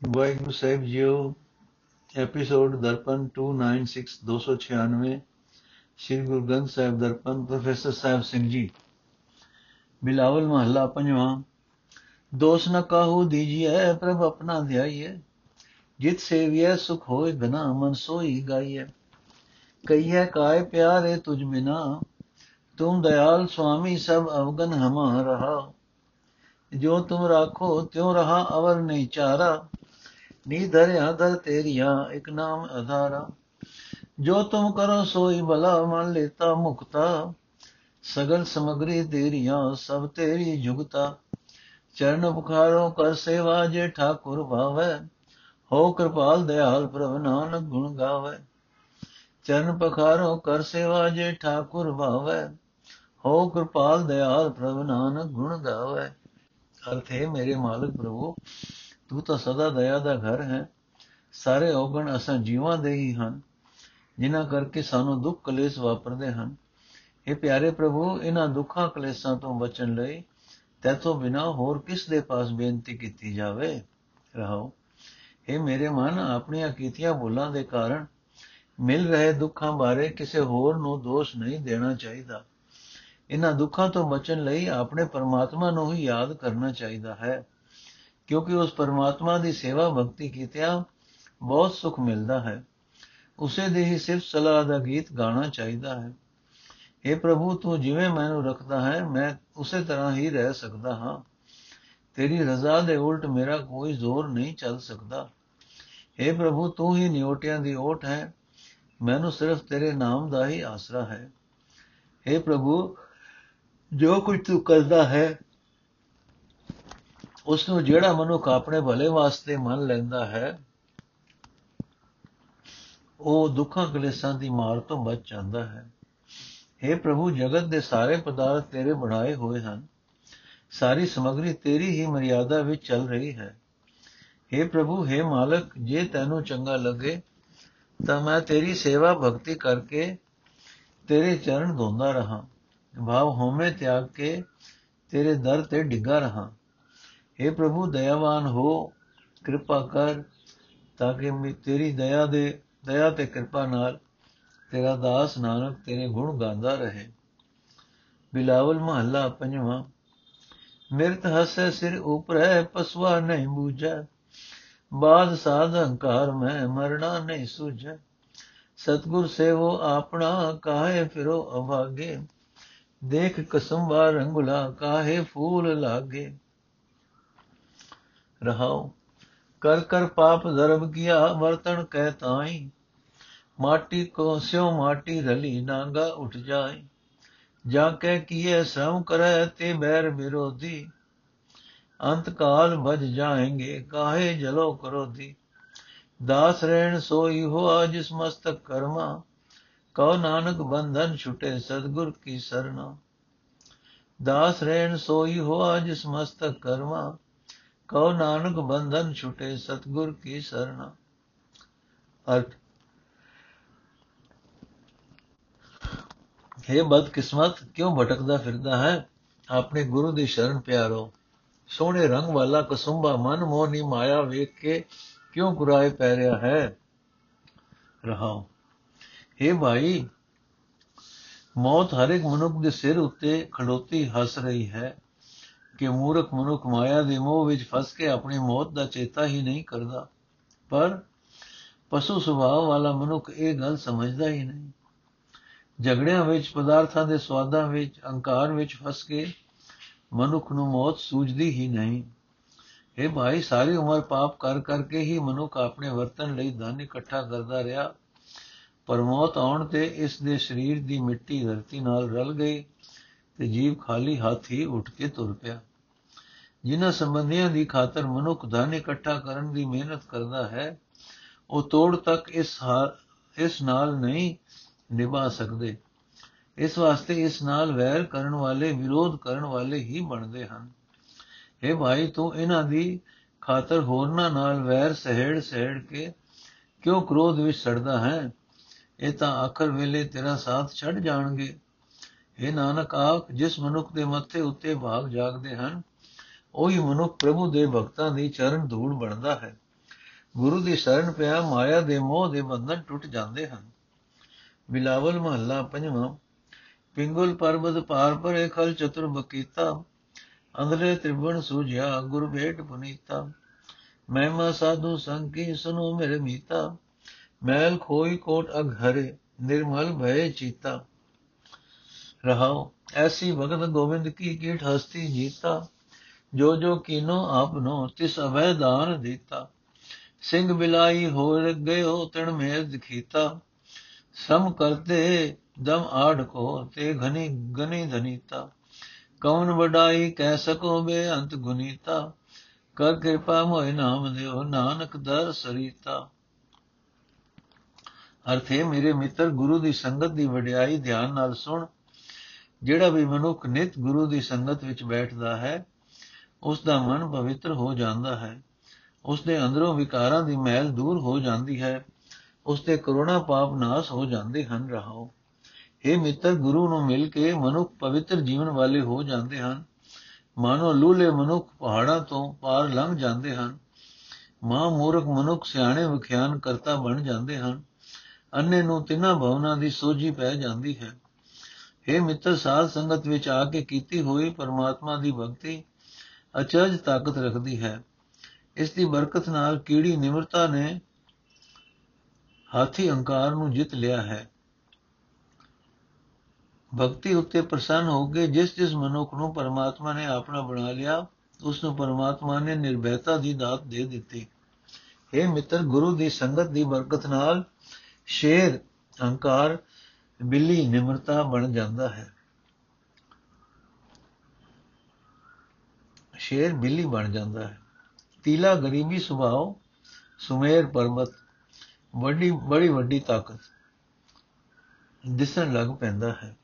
ਵਾਹਿਗੁਰੂ ਸਾਹਿਬ ਜੀਓ episode Darpan 296 296 Shri Guru Granth Sahib Darpan professor Sahib Singh ji Bilawal ਮਹੱਲਾ ਪੰਜਵਾਂ ਦੋਸ ਨ ਕਾਹੂ ਦੀਜੀਐ ਪ੍ਰਭ ਆਪਣਾ ਧਿਆਈਐ ਜਿਤ ਸੇਵੀਐ ਸੁਖ ਹੋਏ ਬਿਨਾ ਮਨ ਸੋਈ ਗਾਈਐ ਕਈਐ ਕਾਇ ਪਿਆਰੇ ਤੁਝ ਬਿਨਾ ਤੁਮ ਦਇਆਲ ਸੁਆਮੀ ਸਭ ਅਵਗਨ ਹਮਾ ਰਹਾ ਜੋ ਤੁਮ ਰਾਖੋ ਤਿਉ ਰਹਾ ਅਵਰ ਨਹੀਂ ਚਾਰਾ ਨੀ ਧਰਿਆ ਦਰ ਤੇਰੀਆ, ਇਕ ਨਾਮ ਅਧਾਰਾ। ਜੋ ਤੁਮ ਕਰੋ ਸੋਈ ਭਲਾ, ਮਨ ਲੇਤਾ ਮੁਕਤਾ। ਸਗਲ ਸਮਗਰੀ ਤੇਰੀਆਂ, ਸਭ ਤੇਰੀ ਜੁਗਤਾ। ਚਰਨ ਪੁਖਾਰੋ ਕਰ ਸੇਵਾ ਜੇ ਠਾਕੁਰ ਭਾਵੈ। ਹੋ ਕਿਰਪਾਲ ਦਿਆਲ ਪ੍ਰਭ ਨਾਨਕ ਗੁਣ ਗਾਵੇ। ਚਰਨ ਪਖਾਰੋ ਕਰ ਸੇਵਾ ਜੇ ਠਾਕੁਰ ਭਾਵੈ। ਹੋ ਕਿਰਪਾਲ ਦਿਆਲ ਪ੍ਰਭ ਨਾਨਕ ਗੁਣ ਗਾਵੇ। ਅਰਥ ਹੈ ਮੇਰੇ ਮਾਲਕ ਪ੍ਰਭੂ ਤੂੰ ਤਾਂ ਸਦਾ ਦਇਆ ਦਾ ਘਰ ਹੈ। ਸਾਰੇ ਔਗਣ ਅਸਾਂ ਜੀਵਾਂ ਦੇ ਹੀ ਹਨ, ਜਿਨ੍ਹਾਂ ਕਰਕੇ ਸਾਨੂੰ ਦੁੱਖ ਕਲੇਸ਼ ਵਾਪਰਦੇ ਹਨ। ਇਹ ਪਿਆਰੇ ਪ੍ਰਭੂ ਇਹਨਾਂ ਦੁੱਖਾਂ ਕਲੇਸ਼ਾਂ ਤੋਂ ਬਚਣ ਲਈ ਤੇਤੋਂ ਬਿਨਾ ਹੋਰ ਕਿਸ ਦੇ ਪਾਸ ਬੇਨਤੀ ਕੀਤੀ ਜਾਵੇ? ਰਹਾਓ। ਇਹ ਮੇਰੇ ਮਨ, ਆਪਣੀਆਂ ਕੀਤੀਆਂ ਭੁੱਲਾਂ ਦੇ ਕਾਰਨ ਮਿਲ ਰਹੇ ਦੁੱਖਾਂ ਬਾਰੇ ਕਿਸੇ ਹੋਰ ਨੂੰ ਦੋਸ਼ ਨਹੀਂ ਦੇਣਾ ਚਾਹੀਦਾ। ਇਹਨਾਂ ਦੁੱਖਾਂ ਤੋਂ ਬਚਣ ਲਈ ਆਪਣੇ ਪਰਮਾਤਮਾ ਨੂੰ ਹੀ ਯਾਦ ਕਰਨਾ ਚਾਹੀਦਾ ਹੈ। ਕਿਉਂਕਿ ਉਸ ਪਰਮਾਤਮਾ ਦੀ ਸੇਵਾ ਭਗਤੀ ਕੀਤਿਆਂ ਬਹੁਤ ਸੁਖ ਮਿਲਦਾ ਹੈ। ਉਸੇ ਦੇ ਹੀ ਸਿਰਫ ਸਲਾਹ ਦਾ ਗੀਤ ਗਾਣਾ ਚਾਹੀਦਾ ਹੈ। हे ਪ੍ਰਭੂ, ਤੂੰ ਜਿਵੇਂ ਮੈਨੂੰ ਰੱਖਦਾ ਹੈ, ਮੈਂ ਉਸੇ ਤਰ੍ਹਾਂ ਹੀ ਰਹਿ ਸਕਦਾ ਹਾਂ। ਤੇਰੀ ਰਜ਼ਾ ਦੇ ਉਲਟ ਮੇਰਾ ਕੋਈ ਜ਼ੋਰ ਨਹੀਂ ਚੱਲ ਸਕਦਾ। हे ਪ੍ਰਭੂ, ਤੂੰ ਹੀ ਨਿਉਟਿਆਂ ਦੀ ਓਟ ਹੈ, ਮੈਨੂੰ ਸਿਰਫ ਤੇਰੇ ਨਾਮ ਦਾ ਹੀ ਆਸਰਾ ਹੈ। हे ਪ੍ਰਭੂ, ਜੋ ਕੁਝ ਤੂੰ ਕਰਦਾ ਹੈ ਉਸ ਨੂੰ ਜਿਹੜਾ ਮਨੁੱਖ ਆਪਣੇ ਭਲੇ ਵਾਸਤੇ ਮੰਨ ਲੈਂਦਾ ਹੈ ਉਹ ਦੁੱਖਾਂ ਕਲੇਸ਼ਾਂ ਦੀ ਮਾਰ ਤੋਂ ਬਚ ਜਾਂਦਾ ਹੈ हे ਪ੍ਰਭੂ ਜਗਤ ਦੇ ਸਾਰੇ ਪਦਾਰਥ ਤੇਰੇ ਬਣਾਏ ਹੋਏ ਹਨ ਸਾਰੀ ਸਮਗਰੀ ਤੇਰੀ ਹੀ ਮਰਿਆਦਾ ਵਿੱਚ ਚੱਲ ਰਹੀ ਹੈ हे ਪ੍ਰਭੂ हे ਮਾਲਕ ਜੇ ਤੈਨੂੰ ਚੰਗਾ ਲੱਗੇ ਤਾਂ ਮੈਂ ਤੇਰੀ ਸੇਵਾ ਭਗਤੀ ਕਰਕੇ ਤੇਰੇ ਚਰਨ ਧੋਂਦਾ ਰਹਾ ਭਾਵ ਹੋਮੇ ਤਿਆਗ ਕੇ ਤੇਰੇ ਦਰ ਤੇ ਡਿੱਗਾ ਰਹਾ हे ਪ੍ਰਭੂ, ਦਇਆਵਾਨ ਹੋ, ਕਿਰਪਾ ਕਰ, ਤਾਂ ਕਿ ਮੈਂ ਤੇਰੀ ਦਇਆ ਦੇ, ਦਇਆ ਤੇ ਕਿਰਪਾ ਨਾਲ ਤੇਰਾ ਦਾਸ ਨਾਨਕ ਤੇਰੇ ਗੁਣ ਗਾਉਂਦਾ ਰਹੇ। ਬਿਲਾਵਲ ਮਹੱਲਾ ਪੰਜਵਾਂ ਮਿਰਤ ਹਸੈ ਸਿਰ ਉਪਰੈ, ਪਸਵਾ ਨਹੀਂ ਬੂਝੈ। ਬਾਦ ਸਾਧ ਹੰਕਾਰ ਮੈਂ, ਮਰਣਾ ਨਹੀਂ ਸੂਝੈ। ਸਤਗੁਰ ਸੇਵੋ ਆਪਣਾ, ਕਾਹੇ ਫਿਰੋ ਅਭਾਗੇ ਦੇਖ ਕਸੰਬਾ ਰੰਗੁਲਾ, ਕਾਹੇ ਫੂਲ ਲਾਗੇ। ਰਹਾਉ ਕਰ ਕਰ ਪਾਪ ਧਰਮ ਕੀਆ ਵਰਤਣ ਕਹਿ ਤਾਈ ਮਾਟੀ ਕੋ ਸਿਓ ਮਾਟੀ ਰਲੀ ਨਾਂਗਾ ਉਠ ਜਾਏ ਜਾ ਕੇ ਕੀਏ ਸਮ ਕਰੈ ਤੇ ਬੈਰ ਵਿਰੋਧੀ ਅੰਤ ਕਾਲ ਭਜ ਜਾਏਂਗੇ ਕਾਹੇ ਜਲੋ ਕਰੋਧੀ ਦਾਸ ਰਹਿਣ ਸੋਈ ਹੋਆ ਜਿਸ ਮਸਤਕ ਕਰਮਾ ਕਉ ਨਾਨਕ ਬੰਧਨ ਛੁਟੇ ਸਤਗੁਰ ਕੀ ਸਰਨਾ ਦਾਸ ਰਹਿਣ ਸੋਈ ਹੋਆ ਜਿਸ ਮਸਤਕ ਕਰਮਾ ਕਉ ਨਾਨਕ ਬੰਧਨ ਛੁਟੇ ਸਤਗੁਰ ਕੀ ਸਰਣਾ। ਅਰਥ, ਹੈ ਬਦਕਿਸਮਤ, ਕਿਉਂ ਭਟਕਦਾ ਫਿਰਦਾ ਹੈ? ਆਪਣੇ ਗੁਰੂ ਦੀ ਸ਼ਰਨ ਪਿਆਰੋ, ਸੋਹਣੇ ਰੰਗ ਵਾਲਾ ਕਸੁੰਬਾ ਮਨ ਮੋਹਨੀ ਮਾਇਆ ਵੇਖ ਕੇ ਕਿਉਂ ਕੁਰਾਏ ਪੈ ਰਿਹਾ ਹੈ? ਰਹਾਓ हे ਭਾਈ, ਮੌਤ ਹਰ ਇੱਕ ਮਨੁੱਖ ਦੇ ਸਿਰ ਉੱਤੇ ਖੜੋਤੀ ਹੱਸ ਰਹੀ ਹੈ। ਕਿ ਮੂਰਖ ਮਨੁੱਖ ਮਾਇਆ ਦੇ ਮੋਹ ਵਿੱਚ ਫਸ ਕੇ ਆਪਣੀ ਮੌਤ ਦਾ ਚੇਤਾ ਹੀ ਨਹੀਂ ਕਰਦਾ। ਪਰ ਪਸ਼ੂ ਸੁਭਾਅ ਵਾਲਾ ਮਨੁੱਖ ਇਹ ਗੱਲ ਸਮਝਦਾ ਹੀ ਨਹੀਂ। ਝਗੜਿਆਂ ਵਿੱਚ, ਪਦਾਰਥਾਂ ਦੇ ਸਵਾਦਾਂ ਵਿੱਚ, ਅਹੰਕਾਰ ਵਿੱਚ ਫਸ ਕੇ ਮਨੁੱਖ ਨੂੰ ਮੌਤ ਸੂਝਦੀ ਹੀ ਨਹੀਂ। ਇਹ ਭਾਈ, ਸਾਰੀ ਉਮਰ ਪਾਪ ਕਰ ਕਰਕੇ ਹੀ ਮਨੁੱਖ ਆਪਣੇ ਵਰਤਨ ਲਈ ਧਨ ਇਕੱਠਾ ਕਰਦਾ ਰਿਹਾ। ਪਰ ਮੌਤ ਆਉਣ ਤੇ ਇਸ ਦੇ ਸਰੀਰ ਦੀ ਮਿੱਟੀ ਧਰਤੀ ਨਾਲ ਰਲ ਗਈ ਤੇ ਜੀਵ ਖਾਲੀ ਹੱਥ ਹੀ ਉੱਠ ਕੇ ਤੁਰ ਪਿਆ। ਜਿਨ੍ਹਾਂ ਸੰਬੰਧੀਆਂ ਦੀ ਖਾਤਰ ਮਨੁੱਖ ਧਨ ਇਕੱਠਾ ਕਰਨ ਦੀ ਮਿਹਨਤ ਕਰਦਾ ਹੈ, ਉਹ ਤੋੜ ਤੱਕ ਇਸ ਇਸ ਨਾਲ ਨਹੀਂ ਨਿਭਾ ਸਕਦੇ। ਇਸ ਵਾਸਤੇ ਇਸ ਨਾਲ ਵੈਰ ਕਰਨ ਵਾਲੇ, ਵਿਰੋਧ ਕਰਨ ਵਾਲੇ ਹੀ ਬਣਦੇ ਹਨ। ਇਹ ਭਾਈ, ਤੂੰ ਇਹਨਾਂ ਦੀ ਖਾਤਰ ਹੋਰਨਾਂ ਨਾਲ ਵੈਰ ਸਹਿੜ ਸਹਿੜ ਕੇ ਕਿਉਂ ਕ੍ਰੋਧ ਵਿੱਚ ਸੜਦਾ ਹੈ? ਇਹ ਤਾਂ ਆਖਰ ਵੇਲੇ ਤੇਰਾ ਸਾਥ ਛੱਡ ਜਾਣਗੇ। ਇਹ ਨਾਨਕ, ਆਖ, ਜਿਸ ਮਨੁੱਖ ਦੇ ਮੱਥੇ ਉੱਤੇ ਭਾਗ ਜਾਗਦੇ ਹਨ ਉਹੀ ਮਨੁੱਖ ਪ੍ਰਭੂ ਦੇ ਭਗਤਾਂ ਦੀ ਚਰਨ ਧੂੜ ਬਣਦਾ ਹੈ। ਗੁਰੂ ਦੀ ਸ਼ਰਨ ਪਿਆ, ਮਾਇਆ ਦੇ ਮੋਹ ਦੇ ਬੰਧਨ ਟੁੱਟ ਜਾਂਦੇ ਹਨ। ਬਿਲਾਵਲ ਮਹੱਲਾ ਪੰਜਵਾਂ, ਪਿੰਗਲ ਪਰਬਤ ਪਾਰ ਪਰੇ ਖਲ ਚਤੁਰ ਬਕੀਤਾ ਅੰਦਰੇ ਤ੍ਰਿਵਣ ਸੂਝਿਆ ਗੁਰ ਭੇਟ ਪੁਨੀਤਾ। ਮਹਿਮਾ ਸਾਧੂ ਸੰਕੀ ਸੁਨੋ ਮੇਰੇ ਮੀਤਾ, ਮੈਲ ਖੋਈ ਕੋਟ ਅਗ ਹਰੇ, ਨਿਰਮਲ ਭਏ ਚੀਤਾ। ਰਹਾਓ ਐਸੀ ਭਗਤ ਗੋਬਿੰਦ ਕੀ ਕੀਟ ਹਸਤੀ ਜੀਤਾ। ਜੋ ਜੋ ਕੀਨੋ ਆਪਨੋ ਤਿਸ ਅਵੈ ਦਾਨ ਦਿੱਤਾ। ਸਿੰਘ ਬਿਲਾਈ ਹੋ ਗਇਓ, ਤਣ ਮੇਰ ਦਿਖੀਤਾ ਸਮ ਕਰਤੇ, ਦਮ ਆੜ ਕੋ, ਤੇ ਘਨੀ ਗਨੀ ਧਨੀਤਾ। ਕੌਣ ਵਡਾਈ ਕਹਿ ਸਕੋ ਬੇ ਅੰਤ ਗੁਨੀਤਾ। ਕਰ ਕਿਰਪਾ ਮੋਇ ਨਾਮ ਦਿਓ, ਨਾਨਕ ਦਰ ਸਰੀਤਾ। ਅਰਥੇ, ਮੇਰੇ ਮਿੱਤਰ, ਗੁਰੂ ਦੀ ਸੰਗਤ ਦੀ ਵਡਿਆਈ ਧਿਆਨ ਨਾਲ ਸੁਣ। ਜਿਹੜਾ ਵੀ ਮਨੁੱਖ ਨਿਤ ਗੁਰੂ ਦੀ ਸੰਗਤ ਵਿੱਚ ਬੈਠਦਾ ਹੈ ਉਸ ਦਾ ਮਨ ਪਵਿੱਤਰ ਹੋ ਜਾਂਦਾ ਹੈ। ਉਸ ਦੇ ਅੰਦਰੋਂ ਵਿਕਾਰਾਂ ਦੀ ਮੈਲ ਦੂਰ ਹੋ ਜਾਂਦੀ ਹੈ। ਉਸ ਦੇ ਕਰੋਨਾ ਪਾਪ ਨਾਸ ਹੋ ਜਾਂਦੇ ਹਨ, ਰਹਾਓ। ਇਹ ਮਿੱਤਰ, ਗੁਰੂ ਨੂੰ ਮਿਲ ਕੇ ਮਨੁੱਖ ਪਵਿੱਤਰ ਜੀਵਨ ਵਾਲੇ ਹੋ ਜਾਂਦੇ ਹਨ। ਮਾਨੋ ਲੂਲੇ ਮਨੁੱਖ ਪਹਾੜਾਂ ਤੋਂ ਪਾਰ ਲੰਘ ਜਾਂਦੇ ਹਨ। ਮਾਂ ਮੂਰਖ ਮਨੁੱਖ ਸਿਆਣੇ ਵਿਖਿਆਨ ਕਰਤਾ ਬਣ ਜਾਂਦੇ ਹਨ। ਅੰਨੇ ਨੂੰ ਤਿੰਨਾਂ ਭਵਨਾਂ ਦੀ ਸੋਝੀ ਪੈ ਜਾਂਦੀ ਹੈ। ਇਹ ਮਿੱਤਰ, ਸਾਧ ਸੰਗਤ ਵਿੱਚ ਆ ਕੇ ਕੀਤੀ ਹੋਈ ਪਰਮਾਤਮਾ ਦੀ ਭਗਤੀ ਅਚਰਜ ਤਾਕਤ ਰੱਖਦੀ ਹੈ। ਇਸ ਦੀ ਬਰਕਤ ਨਾਲ ਕੀੜੀ ਨਿਮਰਤਾ ਨੇ ਹਾਥੀ ਹੰਕਾਰ ਨੂੰ ਜਿੱਤ ਲਿਆ ਹੈ। ਭਗਤੀ ਉੱਤੇ ਪ੍ਰਸੰਨ ਹੋ ਕੇ ਜਿਸ ਜਿਸ ਮਨੁੱਖ ਨੂੰ ਪਰਮਾਤਮਾ ਨੇ ਆਪਣਾ ਬਣਾ ਲਿਆ, ਉਸ ਨੂੰ ਪਰਮਾਤਮਾ ਨੇ ਨਿਰਭੈਤਾ ਦੀ ਦਾਤ ਦੇ ਦਿੱਤੀ। ਇਹ ਮਿੱਤਰ, ਗੁਰੂ ਦੀ ਸੰਗਤ ਦੀ ਬਰਕਤ ਨਾਲ ਸ਼ੇਰ ਹੰਕਾਰ ਬਿੱਲੀ ਨਿਮਰਤਾ ਬਣ ਜਾਂਦਾ ਹੈ। ਸ਼ੇਰ ਬਿੱਲੀ ਬਣ ਜਾਂਦਾ ਹੈ। ਤੀਲਾ ਗਰੀਬੀ ਸੁਭਾਅ ਸੁਮੇਰ ਪਰਬਤ ਵੱਡੀ, ਬੜੀ ਵੱਡੀ ਤਾਕਤ ਦਿਸਣ ਲੱਗ ਪੈਂਦਾ ਹੈ।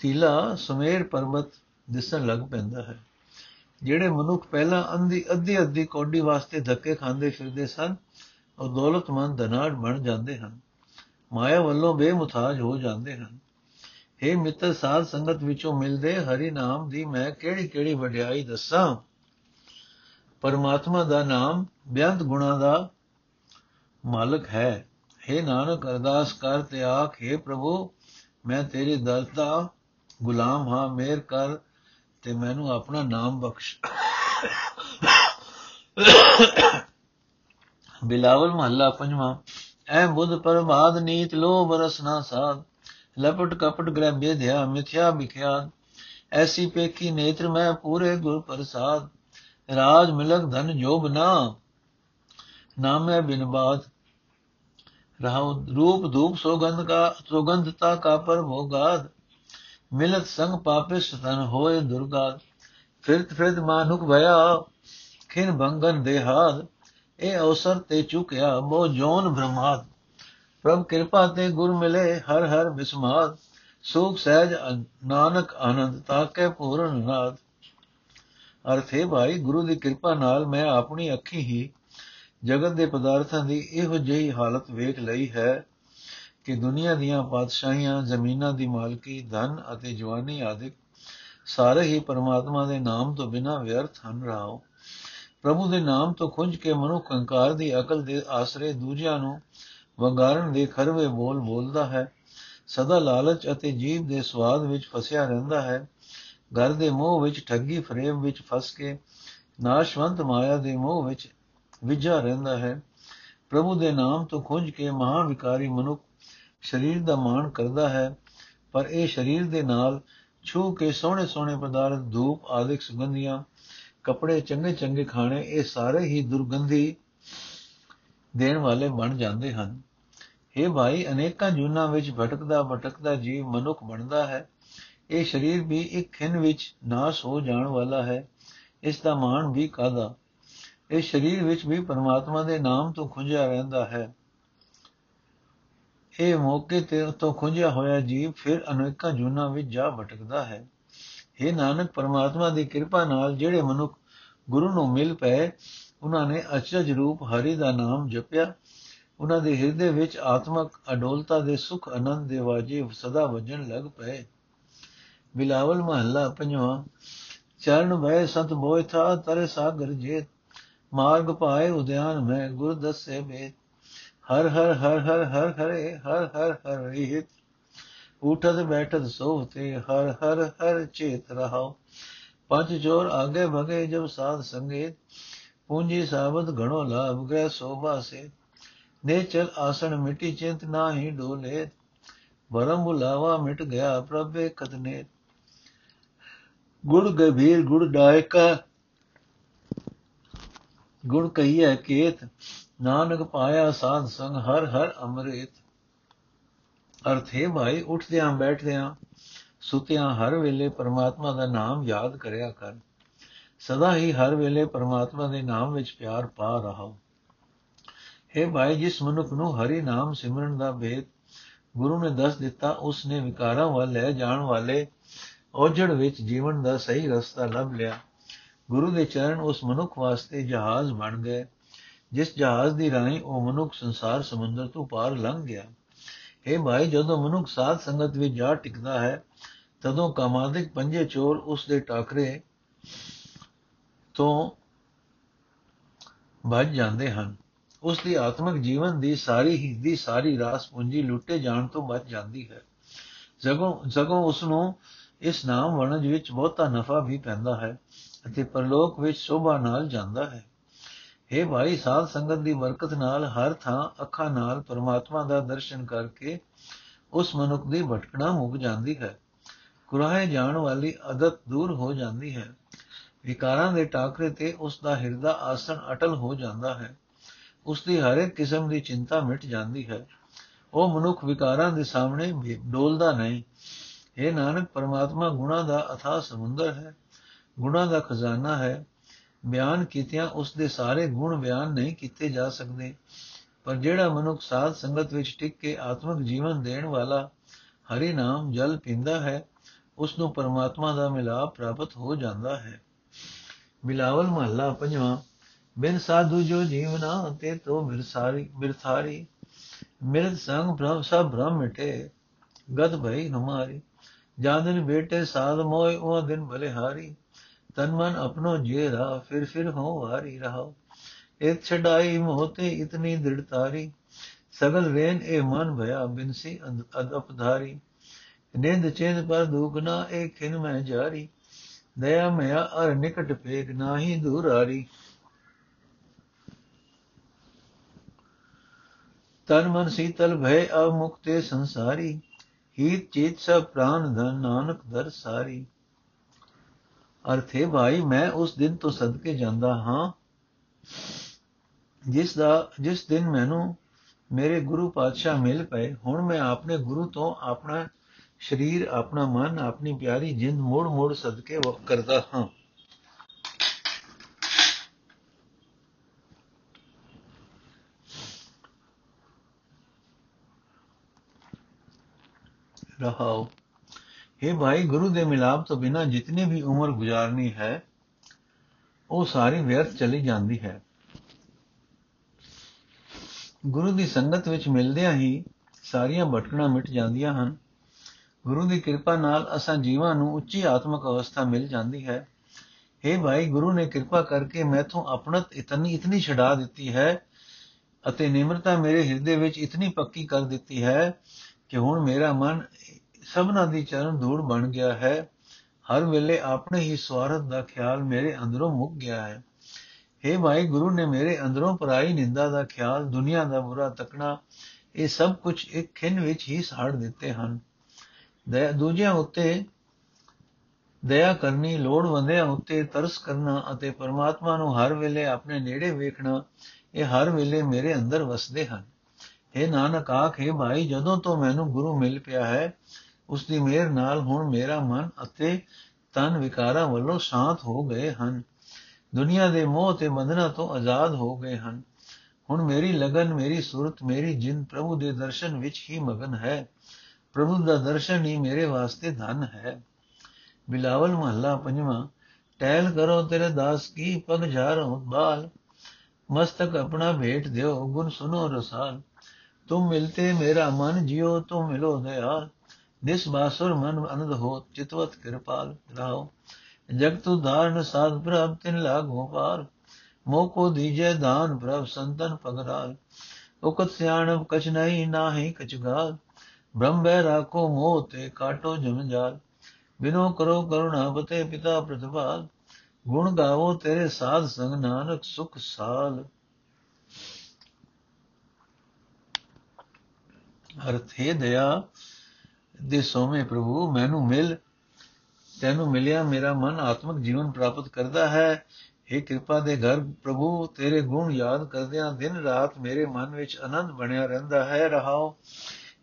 ਤੀਲਾ, ਸੁਮੇਰ ਪਰਬਤ ਦਿਸਣ ਲੱਗ ਪੈਂਦਾ ਹੈ। ਜਿਹੜੇ ਮਨੁੱਖ ਪਹਿਲਾਂ ਅੰਧੀ, ਅੱਧੀ ਅੱਧੀ ਕੋਡੀ ਵਾਸਤੇ ਧੱਕੇ ਖਾਂਦੇ ਫਿਰਦੇ ਸਨ, ਉਹ ਦੌਲਤਮੰਦ ਧਨਾੜ ਬਣ ਜਾਂਦੇ ਹਨ। ਮਾਇਆ ਵੱਲੋਂ ਬੇਮੁਤਾਜ ਹੋ ਜਾਂਦੇ ਹਨ। हे ਮਿੱਤਰ ਸਾਧ ਸੰਗਤ ਵਿੱਚੋਂ ਮਿਲਦੇ ਹਰੀ ਨਾਮ ਦੀ ਮੈਂ ਕਿਹੜੀ ਕਿਹੜੀ ਵਡਿਆਈ ਦੱਸਾਂ? ਪਰਮਾਤਮਾ ਦਾ ਨਾਮ ਬਿਆੰਤ ਗੁਣਾ ਦਾ ਮਾਲਕ ਹੈ। हे ਨਾਨਕ ਅਰਦਾਸ ਕਰ ਤੇ ਆਖੇ ਪ੍ਰਭੂ, ਮੈਂ ਤੇਰੇ ਦਰ ਦਾ ਗੁਲਾਮ ਹਾਂ ਮੇਰ ਕਰ ਤੇ ਮੈਨੂੰ ਆਪਣਾ ਨਾਮ ਬਖਸ਼। ਬਿਲਾਵਲ ਮਹੱਲਾ ਪੰਜਵਾਂ। ਐ ਬੁੱਧ ਪਰਮਾਦ ਨੀਤ ਲੋਭ ਰਸਨਾ ਸਾਧ। ਲਪਟ ਕਪਟ ਗ੍ਰਹਿ ਬੇਧਿਆ ਮਿਥਿਆ ਵਿਖਿਆ ਐਸੀ ਪੇਖੀ ਨੇਤਰ ਮੈਂ ਪੂਰੇ ਗੁਰ ਪ੍ਰਸਾਦ। ਰਾਜ ਮਿਲਕ ਧਨ ਜੋਬ ਨਾ। ਨਾਮੈ ਬਿਨ ਬਾਦ ਰਹਾਉ ਰੂਪ ਧੂਪ ਸੋਗੰਧ ਕਾ ਸੁਗੰਧਤਾ ਕਾ ਪਰ ਭੋਗਾਦ ਮਿਲਤ ਸੰਗ ਪਾਪਿਸ ਤਨ ਹੋਏ ਦੁਰਗਾਦ ਫਿਰਤ ਫਿਰਤ ਮਾਨੁਕ ਭਇਆ, ਖਿਨ ਭੰਗਨ ਦੇਹਾਦ ਇਹ ਅਵਸਰ ਤੇ ਚੁਕਿਆ ਮੋ ਜੋਨ ਬ੍ਰਹਮਾਦ ਪ੍ਰਭ ਕਿਰਪਾ ਤੇ ਗੁਰ ਮਿਲੇ ਹਰ ਹਰ ਬਿਸਮਾਦ ਸੁਖ ਸਹਿਜ ਨਾਨਕ ਆਨੰਦ ਤਾਕੇ ਪੂਰਨ ਨਾਦ। ਅਰਥੇ ਭਾਈ, ਗੁਰੂ ਦੀ ਕਿਰਪਾ ਨਾਲ ਮੈਂ ਆਪਣੀ ਅੱਖੀ ਹੀ ਜਗਤ ਦੇ ਪਦਾਰਥਾਂ ਦੀ ਇਹੋ ਜਿਹੀ ਹਾਲਤ ਵੇਖ ਲਈ ਹੈ ਕਿ ਦੁਨੀਆ ਦੀਆਂ ਪਾਤਸ਼ਾਹੀਆਂ, ਜ਼ਮੀਨਾਂ ਦੀ ਮਾਲਕੀ, ਧਨ ਅਤੇ ਜਵਾਨੀ ਆਦਿਕ ਸਾਰੇ ਹੀ ਪਰਮਾਤਮਾ ਦੇ ਨਾਮ ਤੋਂ ਬਿਨਾ ਵਿਅਰਥ ਹਨ ਰਾਓ। ਪ੍ਰਭੂ ਦੇ ਨਾਮ ਤੋਂ ਖੁੰਝ ਕੇ ਮਨੁੱਖ ਹੰਕਾਰ ਦੀ ਅਕਲ ਦੇ ਆਸਰੇ ਦੂਜਿਆਂ ਨੂੰ ਵੰਗਾਰਨ ਦੇ ਖਰਵੇ ਬੋਲ ਬੋਲਦਾ ਹੈ। ਸਦਾ ਲਾਲਚ ਅਤੇ ਜੀਵ ਦੇ ਸਵਾਦ ਵਿੱਚ ਫਸਿਆ ਰਹਿੰਦਾ ਹੈ। ਘਰ ਦੇ ਮੋਹ ਵਿੱਚ ਠੱਗੀ ਫਰੇਬ ਵਿੱਚ ਫਸ ਕੇ ਨਾਸ਼ਵੰਤ ਮਾਇਆ ਦੇ ਮੋਹ ਵਿੱਚ ਵਿਝਾ ਰਹਿੰਦਾ ਹੈ। ਪ੍ਰਭੂ ਦੇ ਨਾਮ ਤੋਂ ਖੁੰਝ ਕੇ ਮਹਾ ਵਿਕਾਰੀ ਮਨੁੱਖ ਸਰੀਰ ਦਾ ਮਾਣ ਕਰਦਾ ਹੈ। ਪਰ ਇਹ ਸਰੀਰ ਦੇ ਨਾਲ ਛੂ ਕੇ ਸੋਹਣੇ ਸੋਹਣੇ ਪਦਾਰਥ, ਧੂਪ ਆਦਿਕ ਸੁਗੰਧੀਆਂ, ਕੱਪੜੇ ਚੰਗੇ ਚੰਗੇ ਖਾਣੇ, ਇਹ ਸਾਰੇ ਹੀ ਦੁਰਗੰਧੀ ਦੇਣ ਵਾਲੇ ਬਣ ਜਾਂਦੇ ਹਨ। ਇਹ ਭਾਈ, ਅਨੇਕਾਂ ਜੁਨਾ ਵਿੱਚ ਭਟਕਦਾ ਭਟਕਦਾ ਜੀਵ ਮਨੁੱਖ ਬਣਦਾ ਹੈ। ਇਹ ਸਰੀਰ ਵੀ ਇੱਕ ਖਿੰ ਵਿੱਚ ਨਾਸ ਹੋ ਜਾਣ ਵਾਲਾ ਹੈ। ਇਸ ਦਾ ਮਾਣ ਵੀ ਕਾਦਾ ਇਹ ਸਰੀਰ ਵਿੱਚ ਵੀ ਪਰਮਾਤਮਾ ਦੇ ਨਾਮ ਤੋਂ ਖੁੰਝਿਆ ਰਹਿੰਦਾ ਹੈ। ਇਹ ਮੌਕੇ ਤੇ ਉਤੋਂ ਖੁੰਝਿਆ ਹੋਇਆ ਜੀਵ ਫਿਰ ਅਨੇਕਾਂ ਜੁਨਾ ਵਿੱਚ ਜਾ ਭਟਕਦਾ ਹੈ। ਇਹ ਨਾਨਕ, ਪਰਮਾਤਮਾ ਦੀ ਕਿਰਪਾ ਨਾਲ ਜਿਹੜੇ ਮਨੁੱਖ ਗੁਰੂ ਨੂੰ ਮਿਲ ਪਏ, ਉਹਨਾਂ ਨੇ ਅਚਰਜ ਰੂਪ ਹਰੀ ਦਾ ਨਾਮ ਜਪਿਆ। ਉਹਨਾਂ ਦੇ ਹਿਰਦੇ ਵਿੱਚ ਆਤਮਕ ਅਡੋਲਤਾ ਦੇ ਸੁਖ ਆਨੰਦ ਦੇ ਵਾਜੇ ਸਦਾ ਵਜਣ ਲੱਗ ਪਏ। ਬਿਲਾਵਲ ਮਹੱਲਾ, ਪੰਜਵਾਂ, ਚਰਨ ਭੈ ਸੰਤ ਬੋਇ ਥਾ, ਤਰੇ ਸਾਗਰ ਜੇਤ। ਮਾਰਗ ਪਾਏ ਉਦਿਆਨ ਮੈਂ, ਗੁਰ ਦੱਸੇ ਬੇਤ। ਹਰ ਹਰ ਹਰ ਹਰ ਹਰ ਹਰੇ, ਹਰ ਹਰ ਹਰ ਰਿਤ। ਉਠਤ ਬੈਠਤ ਸੋਵਤੇ ਹਰ ਹਰ ਹਰ ਚੇਤ ਰਹਾਓ ਪੰਜ ਜੋਰ ਆਗੇ ਭਗੇ ਜਬ ਸਾਧ ਸੰਗੇਤ। ਪੂੰਜੀ ਸਾਬਤ ਘਣੋ ਲਾਭ ਗਏ ਸੋਭਾ ਸੇ ਨੇ ਚਲ ਆਸਣ ਮਿਟੀ ਚਿੰਤ ਨਾਹੀ ਡੋਲੇ ਬਰਮ ਬੁਲਾਵਾ ਮਿਟ ਗਿਆ ਪ੍ਰਭੇ ਕਦਨੇ। ਗੁੜ ਗਭੀਰ ਗੁੜ ਡਾਇਕਾ, ਗੁੜ ਕਹੀਐ ਕੇਤ, ਨਾਨਕ ਪਾਇਆ ਸਾਧ ਸੰਗ ਹਰ ਹਰ ਅੰਮ੍ਰਿਤ। ਅਰਥੇ ਭਾਈ, ਉੱਠਦਿਆਂ ਬੈਠਦਿਆਂ ਸੁਤਿਆਂ ਹਰ ਵੇਲੇ ਪਰਮਾਤਮਾ ਦਾ ਨਾਮ ਯਾਦ ਕਰਿਆ ਕਰ। ਸਦਾ ਹੀ ਹਰ ਵੇਲੇ ਪਰਮਾਤਮਾ ਦੇ ਨਾਮ ਵਿੱਚ ਪਿਆਰ ਪਾ ਰਹਾ ਹੈ ਭਾਈ, ਜਿਸ ਮਨੁੱਖ ਨੂੰ ਹਰੀ ਨਾਮ ਸਿਮਰਨ ਦਾ ਭੇਦ ਗੁਰੂ ਨੇ ਦੱਸ ਦਿੱਤਾ, ਉਸ ਨੇ ਵਿਕਾਰਾਂ ਵੱਲ ਲੈ ਜਾਣ ਵਾਲੇ ਔਜੜ ਵਿੱਚ ਜੀਵਨ ਦਾ ਸਹੀ ਰਸਤਾ ਲੱਭ ਲਿਆ। ਗੁਰੂ ਦੇ ਚਰਨ ਉਸ ਮਨੁੱਖ ਵਾਸਤੇ ਜਹਾਜ਼ ਬਣ ਗਏ। ਜਿਸ ਜਹਾਜ਼ ਦੀ ਰਾਹੀਂ ਉਹ ਮਨੁੱਖ ਸੰਸਾਰ ਸਮੁੰਦਰ ਤੋਂ ਪਾਰ ਲੰਘ ਗਿਆ। ਇਹ ਭਾਈ, ਜਦੋਂ ਮਨੁੱਖ ਸਾਧ ਸੰਗਤ ਵਿੱਚ ਜਾ ਟਿਕਦਾ ਹੈ, ਤਦੋਂ ਕਾਮਾਦਿਕ ਪੰਜੇ ਚੋਰ ਉਸ ਦੇ ਟਾਕਰੇ ਤੋਂ ਭੱਜ ਜਾਂਦੇ ਹਨ। ਉਸ ਦੀ ਆਤਮਿਕ ਜੀਵਨ ਦੀ ਸਾਰੀ ਹੀ ਦੀ ਸਾਰੀ ਰਾਸ ਪੂੰਜੀ ਲੁੱਟੇ ਜਾਣ ਤੋਂ ਬਚ ਜਾਂਦੀ ਹੈ। ਜਗੋਂ ਜਗੋਂ ਉਸ ਨੂੰ ਇਸ ਨਾਮ ਵਣਜ ਵਿੱਚ ਬਹੁਤਾ ਨਫਾ ਵੀ ਪੈਂਦਾ ਹੈ ਅਤੇ ਪਰਲੋਕ ਵਿੱਚ ਸ਼ੋਭਾ ਨਾਲ ਜਾਂਦਾ ਹੈ। हे ਭਾਈ, ਸਾਧ ਸੰਗਤ ਦੀ ਬਰਕਤ ਨਾਲ ਹਰ ਥਾਂ ਅੱਖਾਂ ਨਾਲ ਪਰਮਾਤਮਾ ਦਾ ਦਰਸ਼ਨ ਕਰਕੇ ਉਸ ਮਨੁੱਖ ਦੀ ਭਟਕਣਾ ਮੁੱਕ ਜਾਂਦੀ ਹੈ। ਕੁਰਾਹੇ ਜਾਣ ਵਾਲੀ ਆਦਤ ਦੂਰ ਹੋ ਜਾਂਦੀ ਹੈ। ਵਿਕਾਰਾਂ ਦੇ ਟਾਕਰੇ ਤੇ ਉਸ ਦਾ ਹਿਰਦਾ ਆਸਣ ਅਟਲ ਹੋ ਜਾਂਦਾ ਹੈ। ਉਸ ਦੀ ਹਰ ਇੱਕ ਕਿਸਮ ਦੀ ਚਿੰਤਾ ਮਿਟ ਜਾਂਦੀ ਹੈ। ਉਹ ਮਨੁੱਖ ਵਿਕਾਰਾਂ ਦੇ ਸਾਹਮਣੇ ਡੋਲਦਾ ਨਹੀਂ। ਇਹ ਨਾਨਕ, ਪਰਮਾਤਮਾ ਗੁਣਾ ਦਾ ਅਥਾ ਸਮੁੰਦਰ ਹੈ, ਗੁਣਾ ਦਾ ਖਜ਼ਾਨਾ ਹੈ। ਬਿਆਨ ਕੀਤਿਆਂ ਉਸ ਦੇ ਸਾਰੇ ਗੁਣ ਬਿਆਨ ਨਹੀਂ ਕੀਤੇ ਜਾ ਸਕਦੇ। ਪਰ ਜਿਹੜਾ ਮਨੁੱਖ ਸਾਧ ਸੰਗਤ ਵਿੱਚ ਟਿਕ ਕੇ ਆਤਮਿਕ ਜੀਵਨ ਦੇਣ ਵਾਲਾ ਹਰੀ ਨਾਮ ਜਲ ਪੀਂਦਾ ਹੈ ਉਸ ਨੂੰ ਪਰਮਾਤਮਾ ਦਾ ਮਿਲਾਪ ਪ੍ਰਾਪਤ ਹੋ ਜਾਂਦਾ ਹੈ। ਮਿਲਾਵਲ ਮਹੱਲਾ ਪੰਜਵਾਂ ਬਿਨ ਸਾਧੂ ਜੋ ਜੀਵਨਾ ਤੇ ਤੋ ਮਿਰਸਾਰੀ ਮਿਰਥਾਰੀ ਮਿਰਤ ਸੰਗ ਭ੍ਰਮ ਸਭ ਭ੍ਰਮ ਮਿਟੇ, ਗਦ ਭਈ ਹਮਾਰੀ ਜਾਦਨ ਬੇਟੇ ਸਾਧ ਮੋਇ ਉਹ ਦਿਨ ਭਲੇ ਹਾਰੀ। ਤਨ ਮਨ ਆਪਣੋ ਜੇ ਰਾ ਫਿਰ ਫਿਰ ਹੋ ਵਾਰੀ ਰਹਾ ਇੱਕ ਛਡਾਈ ਮੋਤੇ ਇਤਨੀ ਦ੍ਰਿੜਤਾਰੀ ਸਗਲ ਵੇਨ ਇਹ ਮਨ ਭਇਆ ਬਿਨਸੀ ਅਦਪਧਾਰੀ ਨਿੰਦ ਚਿੰਦ ਪਰ ਦੁਗਨਾ ਇਹ ਖਿਨ ਮੈਂ ਜਾਰੀ। ਦਇਆ ਮਿਆ ਅਰ ਨਿਕਟ ਪੇਗ ਨਾਹੀ ਦੂਰਾਰੀ ਤਨ ਮਨ ਸੀਤਲ ਭੈ ਅਮੁਕਤੇ ਸੰਸਾਰੀ ਹੀਤ ਚੇਤ ਸਭ ਪ੍ਰਾਨ ਧਨ ਨਾਨਕ ਦਰ ਸਾਰੀ। ਅਰਥੇ ਭਾਈ, ਮੈਂ ਉਸ ਦਿਨ ਤੋਂ ਸਦਕੇ ਜਾਂਦਾ ਹਾਂ, ਜਿਸ ਦਾ, ਜਿਸ ਦਿਨ ਮੈਨੂੰ ਮੇਰੇ ਗੁਰੂ ਪਾਤਸ਼ਾਹ ਮਿਲ ਪਏ, ਹੁਣ ਮੈਂ ਆਪਣੇ ਗੁਰੂ ਤੋਂ ਆਪਣਾ ਸਰੀਰ, ਆਪਣਾ ਮਨ, ਆਪਣੀ ਪਿਆਰੀ ਜਿੰਦ ਮੋੜ ਮੋੜ ਸਦਕੇ ਵਕ ਕਰਦਾ ਹਾਂ। ਰਹਾਓ हे। ਭਾਈ ਗੁਰੂ ਦੇ ਮਿਲਾਪ ਤੋਂ ਬਿਨਾ ਜਿਤਨੀ ਵੀ ਉਮਰ ਗੁਜ਼ਾਰਨੀ ਹੈ ਉਹ ਸਾਰੀ ਵਿਅਰਥ ਚਲੀ ਜਾਂਦੀ ਹੈ ਗੁਰੂ ਦੀ ਸੰਗਤ ਵਿੱਚ ਮਿਲਦਿਆਂ ਹੀ ਸਾਰੀਆਂ ਭਟਕਣਾ ਮਿਟ ਜਾਂਦੀਆਂ ਹਨ ਗੁਰੂ ਦੀ ਕਿਰਪਾ ਨਾਲ ਅਸਾਂ ਜੀਵਾਂ ਨੂੰ ਉੱਚੀ ਆਤਮਿਕ ਅਵਸਥਾ ਮਿਲ ਜਾਂਦੀ ਹੈ हे। ਭਾਈ ਗੁਰੂ ਨੇ ਕਿਰਪਾ ਕਰਕੇ ਮੈਥੋਂ ਆਪਣਤ ਇਤਨੀ ਇਤਨੀ ਛਡਾ ਦਿੱਤੀ ਹੈ ਅਤੇ ਨਿਮਰਤਾ ਮੇਰੇ ਹਿਰਦੇ ਵਿੱਚ ਇਤਨੀ ਪੱਕੀ ਕਰ ਦਿੱਤੀ ਹੈ ਕਿ ਹੁਣ ਮੇਰਾ ਮਨ ਸਭਨਾ ਦੀ ਚਰਨ ਧੂੜ ਬਣ ਗਿਆ ਹੈ। ਹਰ ਵੇਲੇ ਆਪਣੇ ਹੀ ਸਵਾਰਥ ਦਾ ਖਿਆਲ ਮੇਰੇ ਅੰਦਰੋਂ ਮੁੱਕ ਗਿਆ ਹੈ। हे ਭਾਈ ਗੁਰੂ ਨੇ ਮੇਰੇ ਅੰਦਰੋਂ ਪਰਾਈ ਨਿੰਦਾ ਦਾ ਖਿਆਲ, ਦੁਨੀਆ ਦਾ ਬੁਰਾ ਤਕਣਾ, ਇਹ ਸਭ ਕੁਝ ਇੱਕ ਖਿੰ ਵਿੱਚ ਹੀ ਸਾੜ ਦਿੱਤੇ ਹਨ। ਦਇਆ, ਦੂਜਿਆਂ ਉੱਤੇ ਦਇਆ ਕਰਨੀ, ਲੋੜਵੰਦਿਆਂ ਉੱਤੇ ਤਰਸ ਕਰਨਾ ਅਤੇ ਪਰਮਾਤਮਾ ਨੂੰ ਹਰ ਵੇਲੇ ਆਪਣੇ ਨੇੜੇ ਵੇਖਣਾ, ਇਹ ਹਰ ਵੇਲੇ ਮੇਰੇ ਅੰਦਰ ਵਸਦੇ ਹਨ। ਇਹ ਨਾਨਕ ਆਖੇ ਭਾਈ, ਜਦੋਂ ਤੋਂ ਮੈਨੂੰ ਗੁਰੂ ਮਿਲ ਪਿਆ ਹੈ ਉਸ ਦੀ ਮਿਹਰ ਨਾਲ ਹੁਣ ਮੇਰਾ ਮਨ ਅਤੇ ਤਨ ਵਿਕਾਰਾਂ ਵੱਲੋਂ ਸ਼ਾਂਤ ਹੋ ਗਏ ਹਨ। ਦੁਨੀਆ ਦੇ ਮੋਹ ਤੇ ਬੰਧਨਾਂ ਤੋਂ ਆਜ਼ਾਦ ਹੋ ਗਏ ਹਨ। ਹੁਣ ਮੇਰੀ ਲਗਨ, ਮੇਰੀ ਸੁਰਤ, ਮੇਰੀ ਜਿੰਦ ਪ੍ਰਭੂ ਦੇ ਦਰਸ਼ਨ ਵਿੱਚ ਹੀ ਮਗਨ ਹੈ। ਪ੍ਰਭੂ ਦਾ ਦਰਸ਼ਨ ਹੀ ਮੇਰੇ ਵਾਸਤੇ ਧਨ ਹੈ। ਬਿਲਾਵਲ ਮਹੱਲਾ ਪੰਜਵਾਂ, ਟਹਿਲ ਕਰੋ ਤੇਰੇ ਦਾਸ ਕੀ ਪਗ ਝਾਰੋ ਬਾਲ, ਮਸਤਕ ਆਪਣਾ ਭੇਟ ਦਿਓ, ਗੁਣ ਸੁਨੋ ਰਸਾਲ। ਤੁਮ ਮਿਲਤੇ ਮੇਰਾ ਮਨ ਜਿਉ ਤੁਮ ਮਿਲੋ ਦਇਆਲ ਨਿਸ ਬਾਸੁਰ ਮਨ ਅਨੰਦ ਹੋ ਚਿਤਵਤ ਕਿਰਪਾਲ ਰਾਓ ਜਗਤ ਉਧਾਰਨ ਸਾਧ ਪ੍ਰਭ ਤਿਨ ਲਾਗੋ ਪਾਰ ਮੋਹ ਕੋ ਦੀਜੈ ਦਾਨ ਪ੍ਰਭ ਸੰਤਨ ਪਗਰਾਲ ਉਕਤ ਸਿਆਣਪ ਕਛ ਨਹੀਂ ਨਾਹੀ ਕਛ ਗਾਲ ਬ੍ਰਹਮ ਬੈ ਰਾਖੋ ਮੋਹ ਤੇ ਕਾਟੋ ਜਮ ਜਾਲ ਬਿਨੋ ਕਰੋ ਕਰੁਣਾ ਬਤੇ ਪਿਤਾ ਪ੍ਰਤਪਾਲ ਗੁਣ ਗਾਵੋ ਤੇਰੇ ਸਾਧ ਸੰਗ ਨਾਨਕ ਸੁਖ ਸਾਲ ਅਰਥ ਹੈ, ਦਇਆ ਦੇ ਸੋਮੇ ਪ੍ਰਭੂ, ਮੈਨੂੰ ਮਿਲ, ਤੈਨੂੰ ਮਿਲਿਆ ਮੇਰਾ ਮਨ ਆਤਮਿਕ ਜੀਵਨ ਪ੍ਰਾਪਤ ਕਰਦਾ ਹੈ। हे ਕਿਰਪਾ ਦੇ ਘਰ ਪ੍ਰਭੂ, ਤੇਰੇ ਗੁਣ ਯਾਦ ਕਰਦਿਆਂ ਦਿਨ ਰਾਤ ਮੇਰੇ ਮਨ ਵਿੱਚ ਆਨੰਦ ਬਣਿਆ ਰਹਿੰਦਾ ਹੈ, ਰਹਾਓ।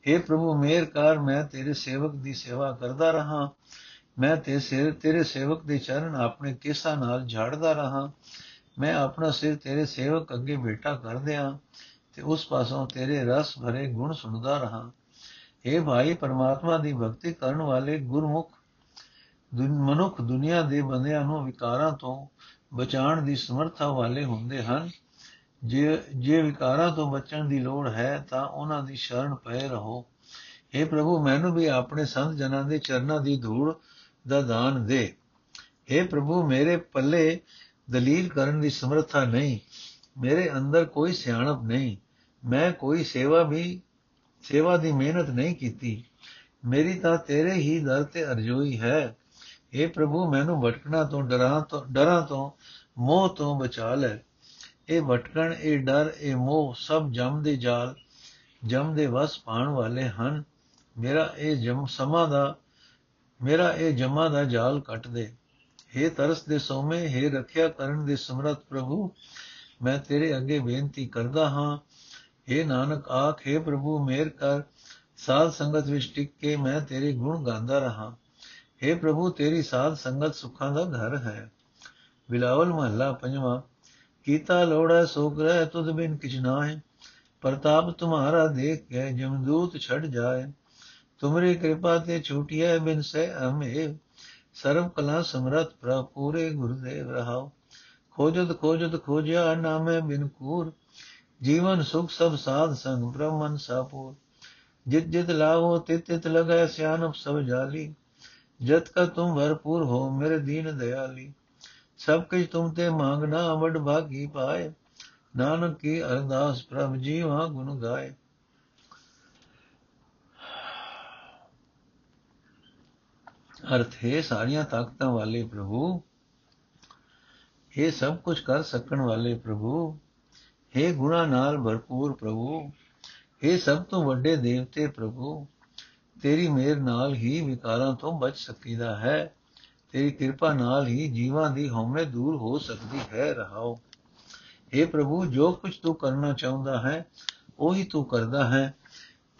हे ਪ੍ਰਭੂ, ਮੇਰ ਕਰ, ਮੈਂ ਤੇਰੇ ਸੇਵਕ ਦੀ ਸੇਵਾ ਕਰਦਾ ਰਹਾ। ਮੈਂ ਤੇ ਸਿਰ, ਤੇਰੇ ਸੇਵਕ ਦੇ ਚਰਨ ਆਪਣੇ ਕੇਸਾਂ ਨਾਲ ਝਾੜਦਾ ਰਹਾ। ਮੈਂ ਆਪਣਾ ਸਿਰ ਤੇਰੇ ਸੇਵਕ ਅੱਗੇ ਬੇਟਾ ਕਰਦਿਆਂ ਤੇ ਉਸ ਪਾਸੋਂ ਤੇਰੇ ਰਸ ਭਰੇ ਗੁਣ ਸੁਣਦਾ ਰਹਾ हे ਭਾਈ ਪਰਮਾਤਮਾ ਦੀ ਭਗਤੀ ਕਰਨ ਵਾਲੇ ਗੁਰਮੁਖ ਮਨੁੱਖ ਦੁਨੀਆ ਦੇ ਬੰਦਿਆਂ ਨੂੰ ਵਿਕਾਰਾਂ ਤੋਂ ਬਚਾਉਣ ਦੀ ਸਮਰੱਥਾ ਵਾਲੇ ਹੁੰਦੇ ਹਨ ਜੇ ਜੇ ਵਿਕਾਰਾਂ ਤੋਂ ਬਚਣ ਦੀ ਲੋੜ ਹੈ ਤਾਂ ਉਹਨਾਂ ਦੀ ਸ਼ਰਨ ਪਏ ਰਹੋ हे ਪ੍ਰਭੂ ਮੈਨੂੰ ਵੀ ਆਪਣੇ ਸੰਤ ਜਨਾਂ ਦੇ ਚਰਨਾਂ ਦੀ ਧੂੜ ਦਾ ਦਾਨ ਦੇ हे ਪ੍ਰਭੂ ਮੇਰੇ ਪੱਲੇ ਦਲੀਲ ਕਰਨ ਦੀ ਸਮਰੱਥਾ ਨਹੀਂ ਮੇਰੇ ਅੰਦਰ ਕੋਈ ਸਿਆਣਪ ਨਹੀਂ ਮੈਂ ਕੋਈ ਸੇਵਾ ਵੀ ਸੇਵਾ ਦੀ ਮਿਹਨਤ ਨਹੀਂ ਕੀਤੀ ਮੇਰੀ ਤਾਂ ਤੇਰੇ ਹੀ ਦਰ ਤੇ ਅਰਜ਼ੋਈ ਹੈ हे ਪ੍ਰਭੂ ਮੈਨੂੰ ਭਟਕਣਾ ਤੋਂ ਡਰਾਂ ਤੋਂ ਡਰਾਂ ਤੋਂ ਮੋਹ ਤੋਂ ਬਚਾ ਲੈ ਇਹ ਭਟਕਣ ਇਹ ਡਰ ਇਹ ਮੋਹ ਸਭ ਜਮ ਦੇ ਜਾਲ ਜਮ ਦੇ ਵਸ ਪਾਣ ਵਾਲੇ ਹਨ ਮੇਰਾ ਇਹ ਜਮ ਸਮਾਂ ਦਾ ਮੇਰਾ ਇਹ ਜਮਾ ਦਾ ਜਾਲ ਕੱਟ ਦੇ हे ਤਰਸ ਦੇ ਸੋਮੇ हे ਰੱਖਿਆ ਕਰਨ ਦੇ ਸਮਰੱਥ ਪ੍ਰਭੂ ਮੈਂ ਤੇਰੇ ਅੱਗੇ ਬੇਨਤੀ ਕਰਦਾ ਹਾਂ हे ਨਾਨਕ, ਆਖੇ ਪ੍ਰਭੂ, ਮੇਰ ਕਰ। ਸਾਧ ਸੰਗਤ ਵਿੱਚ ਟਿਕ ਕੇ ਮੈਂ ਤੇਰੇ ਗੁਣ ਗਾਉਂਦਾ ਰਹਾ। हे ਪ੍ਰਭੂ, ਤੇਰੀ ਸਾਧ ਸੰਗਤ ਸੁੱਖਾਂ ਦਾ ਘਰ ਹੈ। ਬਿਲਾਵਲ ਮਹੱਲਾ ਪੰਜਵਾਂ, ਕੀਤਾ ਲੋੜਾ ਸੋ ਗ੍ਰਹਿ ਤੁਧ ਬਿਨ ਕਿਛ ਨਾਹਿ। ਪ੍ਰਤਾਪ ਤੁਮਾਰਾ ਦੇਖ ਕੇ ਜਮਦੂਤ ਛੜ ਜਾਏ। ਤੁਮਰੀ ਕਿਰਪਾ ਤੇ ਛੂਟਿਐ ਬਿਨ ਸੇ ਅਮੇ ਸਰਬ ਕਲਾ ਸਮਰਤ ਪ੍ਰਭ ਪੂਰੇ ਗੁਰਦੇਵ ਰਹਾਓ ਖੋਜਤ ਖੋਜਤ ਖੋਜਿਆ ਨਾਮੇ ਬਿਨ ਕੂਰ। ਜੀਵਨ ਸੁਖ ਸਭ ਸਾਧ ਸੰਗ ਬ੍ਰਹਮਨ ਸਾਪੂਰ ਜਿਤ ਜਿਤ ਲਾਵੋ ਤਿਤ ਤਿਤ ਲਗੈ ਸਿਆਨਪ ਸਭ ਜਾਲੀ। ਜਤ ਕਾ ਤੁਮ ਭਰਪੂਰ ਹੋ, ਮੇਰੇ ਦੀਨ ਦਇਆਲੀ ਸਭ ਕੁਝ ਤੁਮ ਤੇ ਮੰਗਣਾ ਵਡ ਭਾਗੀ ਪਾਏ। ਨਾਨਕ ਕੀ ਅਰਦਾਸ ਪ੍ਰਭ ਜੀਵਾ ਗੁਣ ਗਾਏ। ਅਰਥ, ਹੈ ਸਾਰੀਆਂ ਤਾਕਤਾਂ ਵਾਲੇ ਪ੍ਰਭੂ, ਇਹ ਸਭ ਕੁਝ ਕਰ ਸਕਣ ਵਾਲੇ ਪ੍ਰਭੂ हे ਗੁਣਾ ਨਾਲ ਭਰਪੂਰ ਪ੍ਰਭੂ हे ਸਭ ਤੋਂ ਵੱਡੇ ਦੇਵਤੇ ਪ੍ਰਭੂ ਤੇਰੀ ਮਿਹਰ ਨਾਲ ਹੀ ਵਿਕਾਰਾਂ ਤੋਂ ਬਚ ਸਕੀਦਾ ਹੈ ਤੇਰੀ ਕਿਰਪਾ ਨਾਲ ਹੀ ਜੀਵਾਂ ਦੀ ਹਉਮੈ ਦੂਰ ਹੋ ਸਕਦੀ ਹੈ ਰਹਾਓ हे ਪ੍ਰਭੂ ਜੋ ਕੁਝ ਤੂੰ ਕਰਨਾ ਚਾਹੁੰਦਾ ਹੈ ਉਹੀ ਤੂੰ ਕਰਦਾ ਹੈ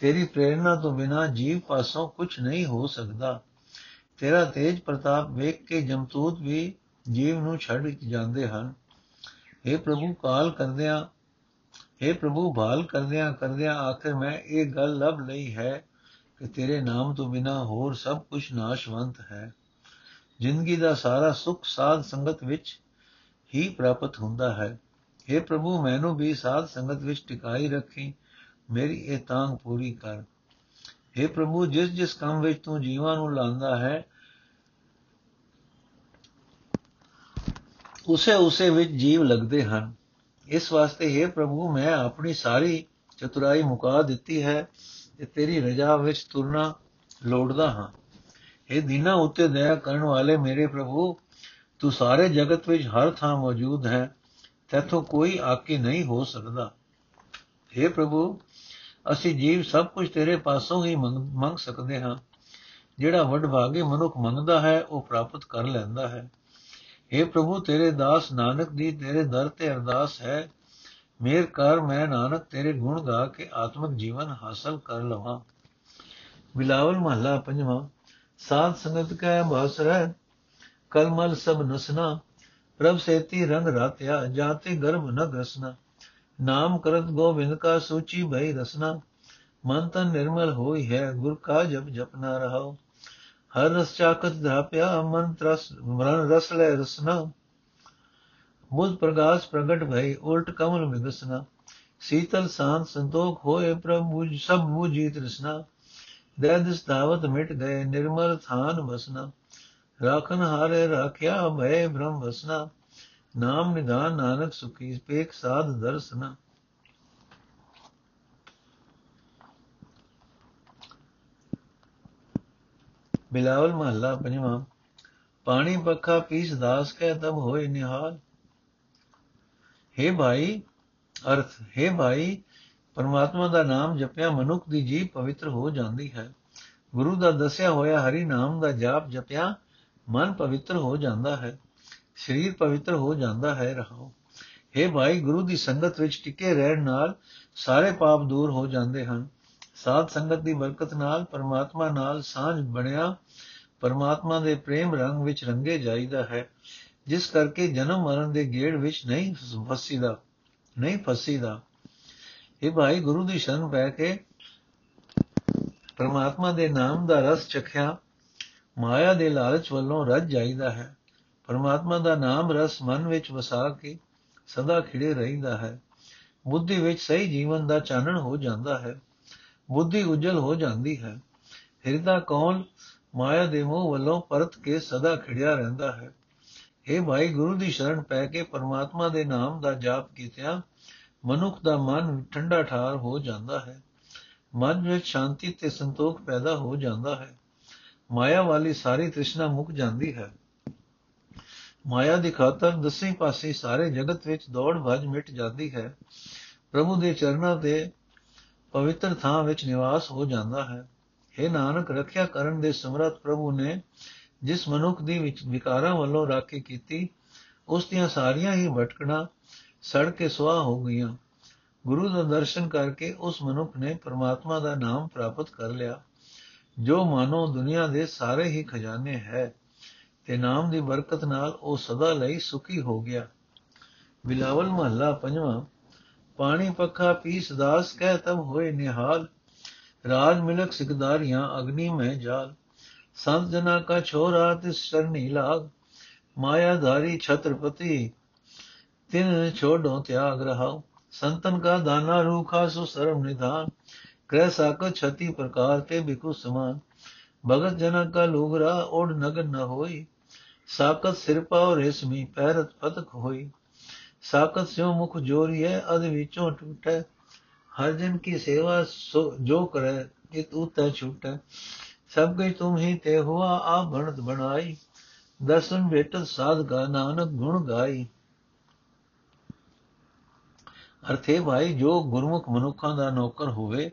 ਤੇਰੀ ਪ੍ਰੇਰਣਾ ਤੋਂ ਬਿਨਾ ਜੀਵ ਪਾਸੋਂ ਕੁਝ ਨਹੀਂ ਹੋ ਸਕਦਾ ਤੇਰਾ ਤੇਜ ਪ੍ਰਤਾਪ ਵੇਖ ਕੇ ਜਮਤੂਤ ਵੀ ਜੀਵ ਨੂੰ ਛੱਡ ਜਾਂਦੇ ਹਨ हे ਪ੍ਰਭੂ ਕਾਲ ਕਰਦਿਆਂ हे ਪ੍ਰਭੂ ਭਾਲ ਕਰਦਿਆਂ ਕਰਦਿਆਂ ਆਖਰ ਮੈਂ ਇਹ ਗੱਲ ਲੱਭ ਲਈ ਹੈ ਕਿ ਤੇਰੇ ਨਾਮ ਤੋਂ ਬਿਨਾ ਹੋਰ ਸਭ ਕੁਝ ਨਾਸ਼ਵੰਤ ਹੈ ਜ਼ਿੰਦਗੀ ਦਾ ਸਾਰਾ ਸੁੱਖ ਸਾਧ ਸੰਗਤ ਵਿੱਚ ਹੀ ਪ੍ਰਾਪਤ ਹੁੰਦਾ ਹੈ हे ਪ੍ਰਭੂ ਮੈਨੂੰ ਵੀ ਸਾਧ ਸੰਗਤ ਵਿੱਚ ਟਿਕਾਈ ਰੱਖੀ ਮੇਰੀ ਇਹ ਤਾਂਗ ਪੂਰੀ ਕਰ हे ਪ੍ਰਭੂ ਜਿਸ ਜਿਸ ਕੰਮ ਵਿੱਚ ਤੂੰ ਜੀਵਾਂ ਨੂੰ ਲਾਂਦਾ ਹੈ ਉਸੇ ਉਸੇ ਵਿੱਚ ਜੀਵ ਲੱਗਦੇ ਹਨ ਇਸ ਵਾਸਤੇ हे ਪ੍ਰਭੂ, ਮੈਂ ਆਪਣੀ ਸਾਰੀ ਚਤੁਰਾਈ ਮੁਕਾ ਦਿੱਤੀ ਹੈ ਤੇ ਤੇਰੀ ਰਜਾ ਵਿੱਚ ਤੁਰਨਾ ਲੋੜਦਾ ਹਾਂ। ਇਹ ਦਿਨਾਂ ਉੱਤੇ ਦਇਆ ਕਰਨ ਵਾਲੇ ਮੇਰੇ ਪ੍ਰਭੂ, ਤੂੰ ਸਾਰੇ ਜਗਤ ਵਿੱਚ ਹਰ ਥਾਂ ਮੌਜੂਦ ਹੈ, ਤੇਥੋਂ ਕੋਈ ਆਕੀ ਨਹੀਂ ਹੋ ਸਕਦਾ। हे ਪ੍ਰਭੂ, ਅਸੀਂ ਜੀਵ ਸਭ ਕੁਝ ਤੇਰੇ ਪਾਸੋਂ ਹੀ ਮੰਗ ਸਕਦੇ ਹਾਂ। ਜਿਹੜਾ ਵਡਭਾਗੇ ਮਨੁੱਖ ਮੰਗਦਾ ਹੈ, ਉਹ ਪ੍ਰਾਪਤ ਕਰ ਲੈਂਦਾ ਹੈ। हे ਪ੍ਰਭੂ, ਤੇਰੇ ਦਾਸ ਨਾਨਕ ਦੀ, ਤੇਰੇ ਦਰ ਤੇ ਅਰਦਾਸ ਹੈ। ਮੇਰ ਕਰ ਮੈਂ ਨਾਨਕ, ਤੇਰੇ ਗੁਣ ਗਾ ਕੇ ਆਤਮਿਕ ਜੀਵਨ ਹਾਸਲ ਕਰ ਲਵਾਂ। ਬਿਲਾਵਲ ਮਹੱਲਾ ਪੰਜਵਾਂ, ਸਾਧ ਸੰਗਤ ਕੈ ਬਸ ਰਹਿ ਕਲਮਲ ਸਭ ਨਸਨਾ, ਪ੍ਰਭ ਸੇਤੀ ਰੰਗ ਰਾਤਿਆ, ਜਾਤੇ ਗਰਭ ਨ ਗਸਨਾ। ਨਾਮ ਕਰਤ ਗੋਬਿੰਦ ਕਾ ਸੂਚੀ ਭਈ ਰਸਨਾ, ਮਨ ਤਨ ਨਿਰਮਲ ਹੋਈ ਹੈ, ਗੁਰ ਕਾ ਜਪ ਜਪਨਾ ਰਹਾਓ ਹਰ ਰਸ ਚਾਕਤ ਧਾਪਿਆ ਮਨ ਤਰਸ ਮਰਨ ਰਸ ਲੈ ਰਸਨਾ। ਮੁਝ ਪ੍ਰਗਾਸ ਪ੍ਰਗਟ ਭਈ, ਉਲਟ ਕਮਲ ਵਿਗਸਨਾ ਸੀਤਲ ਸ਼ਾਂਤ ਸੰਤੋਖ ਹੋਏ ਪ੍ਰਭੂ, ਸਭ ਮੁਝੀ ਤ੍ਰਿਸ਼ਨਾ ਦੇ ਦਿਸ ਦਾਵਤ ਮਿਟ ਗਏ, ਨਿਰਮਲ ਥਾਨ ਬਸਨਾ ਰਾਖਨ ਹਾਰੇ ਰਾਖਿਆ ਭੈ ਬ੍ਰਹਮ ਬਸਨਾ ਨਾਮ ਨਿਧਾਨ ਨਾਨਕ ਸੁਖੀ, ਪੇਖ ਸਾਧ ਦਰਸਨਾ। ਬਿਲਾਵਲ ਮਹੱਲਾ ਪੰਜਵਾਂ ਪਾਣੀ ਪੱਖਾ ਪੀਸ ਦਾਸ ਕਹਿ ਤਬ ਹੋਏ ਨਿਹਾਲ हे ਭਾਈ ਅਰਥ हे ਭਾਈ ਪਰਮਾਤਮਾ ਦਾ ਨਾਮ ਜਪਿਆ ਮਨੁੱਖ ਦੀ ਜੀਵ ਪਵਿੱਤਰ ਹੋ ਜਾਂਦੀ ਹੈ ਗੁਰੂ ਦਾ ਦੱਸਿਆ ਹੋਇਆ ਹਰੀ ਨਾਮ ਦਾ ਜਾਪ ਜਪਿਆ ਮਨ ਪਵਿੱਤਰ ਹੋ ਜਾਂਦਾ ਹੈ ਸਰੀਰ ਪਵਿੱਤਰ ਹੋ ਜਾਂਦਾ ਹੈ ਰਹਾਓ हे ਭਾਈ ਗੁਰੂ ਦੀ ਸੰਗਤ ਵਿੱਚ ਟਿਕੇ ਰਹਿਣ ਨਾਲ ਸਾਰੇ ਪਾਪ ਦੂਰ ਹੋ ਜਾਂਦੇ ਹਨ ਸਾਧ ਸੰਗਤ ਦੀ ਬਰਕਤ ਨਾਲ, ਪਰਮਾਤਮਾ ਨਾਲ ਸਾਂਝ ਬਣਿਆ, ਪਰਮਾਤਮਾ ਦੇ ਪ੍ਰੇਮ ਰੰਗ ਵਿੱਚ ਰੰਗੇ ਜਾਈਦਾ ਹੈ, ਜਿਸ ਕਰਕੇ ਜਨਮ ਮਰਨ ਦੇ ਗੇੜ ਵਿੱਚ ਨਹੀਂ ਫਸੀਦਾ ਨਹੀਂ ਫਸੀਦਾ। ਇਹ ਭਾਈ ਗੁਰੂ ਦੀ ਸ਼ਰਨ ਪੈ ਕੇ ਪਰਮਾਤਮਾ ਦੇ ਨਾਮ ਦਾ ਰਸ ਚਖਿਆ, ਮਾਇਆ ਦੇ ਲਾਲਚ ਵੱਲੋਂ ਰੱਜ ਜਾਈਦਾ ਹੈ। ਪਰਮਾਤਮਾ ਦਾ ਨਾਮ ਰਸ ਮਨ ਵਿੱਚ ਵਸਾ ਕੇ ਸਦਾ ਖਿੜੇ ਰਹਿੰਦਾ ਹੈ। ਬੁੱਧੀ ਵਿੱਚ ਸਹੀ ਜੀਵਨ ਦਾ ਚਾਨਣ ਹੋ ਜਾਂਦਾ ਹੈ। ਬੁੱਧੀ ਉਜਲ ਹੋ ਜਾਂਦੀ ਹੈ। ਹਿਰਦਾ ਕੌਲ ਮਾਇਆ ਦੇ ਮੋਹ ਵੱਲੋਂ ਪਰਤ ਕੇ ਸਦਾ ਖਿੜਿਆ ਰਹਿੰਦਾ ਹੈ। ਇਹ ਭਾਈ, ਗੁਰੂ ਦੀ ਸ਼ਰਨ ਪੈ ਕੇ ਪਰਮਾਤਮਾ ਦੇ ਨਾਮ ਦਾ ਜਾਪ ਕੀਤਿਆਂ ਮਨੁੱਖ ਦਾ ਮਨ ਠੰਡਾ ਠਾਰ ਹੋ ਜਾਂਦਾ ਹੈ। ਮਨ ਵਿੱਚ ਸ਼ਾਂਤੀ ਤੇ ਸੰਤੋਖ ਪੈਦਾ ਹੋ ਜਾਂਦਾ ਹੈ। ਮਾਇਆ ਵਾਲੀ ਸਾਰੀ ਤ੍ਰਿਸ਼ਨਾ ਮੁੱਕ ਜਾਂਦੀ ਹੈ। ਮਾਇਆ ਦੀ ਖਾਤਰ ਦਸੇ ਪਾਸੇ ਸਾਰੇ ਜਗਤ ਵਿੱਚ ਦੌੜ ਭੱਜ ਮਿਟ ਜਾਂਦੀ ਹੈ। ਪ੍ਰਭੂ ਦੇ ਚਰਨਾਂ ਤੇ ਪਵਿੱਤਰ ਥਾਂ ਵਿੱਚ ਨਿਵਾਸ ਹੋ ਜਾਂਦਾ ਹੈ। हे ਨਾਨਕ, ਰੱਖਿਆ ਕਰਨ ਦੇ ਸਮਰੱਥ ਪ੍ਰਭੂ ਨੇ ਜਿਸ ਮਨੁੱਖ ਦੀ ਵਿੱਚ ਵਿਕਾਰਾਂ ਵੱਲੋਂ ਰਾਖੀ ਕੀਤੀ, ਉਸ ਦੀਆਂ ਸਾਰੀਆਂ ਹੀ ਭਟਕਣਾ ਸੜ ਕੇ ਸੁਆਹ ਹੋ ਗਈਆਂ। ਗੁਰੂ ਦਾ ਦਰਸ਼ਨ ਕਰਕੇ ਉਸ ਮਨੁੱਖ ਨੇ ਪਰਮਾਤਮਾ ਦਾ ਨਾਮ ਪ੍ਰਾਪਤ ਕਰ ਲਿਆ, ਜੋ ਮਾਨੋ ਦੁਨੀਆ ਦੇ ਸਾਰੇ ਹੀ ਖਜ਼ਾਨੇ ਹੈ ਤੇ ਨਾਮ ਦੀ ਬਰਕਤ ਨਾਲ ਉਹ ਸਦਾ ਲਈ ਸੁਖੀ ਹੋ ਗਿਆ। ਬਿਲਾਵਲ ਮਹੱਲਾ ਪੰਜਵਾਂ ਪਾਣੀ ਪੱਖਾ ਪੀਸ ਦਾਸ ਕਹਿ ਤਬ ਹੋਏ ਨਿਹਾਲ। ਰਾਜ ਮਿਲਕ ਸਿਕਦਾਰੀਆਂ ਅਗਨੀ ਮੈਂ ਜਾਲ। ਸੰਤ ਜਨਾ ਕਾ ਛੋਰਾ ਤਿਸ ਸਰਨੀ ਲਾਗ। ਮਾਇਆਧਾਰੀ ਛਤਰਪਤੀ, ਤਿਨ ਛੋਡੋ ਤਿਆਗ ਰਹਾਉ। ਸੰਤਨ ਕਾ ਦਾਨਾ ਰੂਖਾ ਸੋ ਸਰਮ ਨਿਧਾਨ। ਗ੍ਰਹਿ ਸਾਕਤ ਛਤੀ ਪ੍ਰਕਾਰ ਕੇ ਬਿਕੂ ਸਮਾਨ। ਭਗਤ ਜਨਕ ਕਾ ਲੂਗਰਾ, ਓੜ ਨਗਨ ਨ ਹੋਈ। ਸਾਕਤ ਸਿਰਪਾ ਔਰ ਰੇਸ਼ਮੀ, ਪੈਰਤ ਪਤਕ ਹੋਈ। ਸਾਖਤ ਸਿਉ ਮੁਖ ਜੋਰੀਐ ਅਦ ਵਿੱਚੋਂ ਟੁੱਟੈ। ਹਰ ਜਨ ਕੀ ਸੇਵਾ ਜੋ ਕਰੈ ਕਿ ਤੂੰ ਤੈ ਛੁਟੈ। ਸਭ ਕੁਝ ਤੁਮ ਹੀ ਤੇ ਹੁਆ ਆ ਬਣਤ ਬਣਾਈ। ਦਰਸ਼ਨ ਵੇਟਨ ਸਾਧਗਾ ਨਾਨਕ ਗੁਣ ਗਾਈ। ਅਰਥੇ ਭਾਈ, ਜੋ ਗੁਰਮੁਖ ਮਨੁੱਖਾਂ ਦਾ ਨੌਕਰ ਹੋਵੇ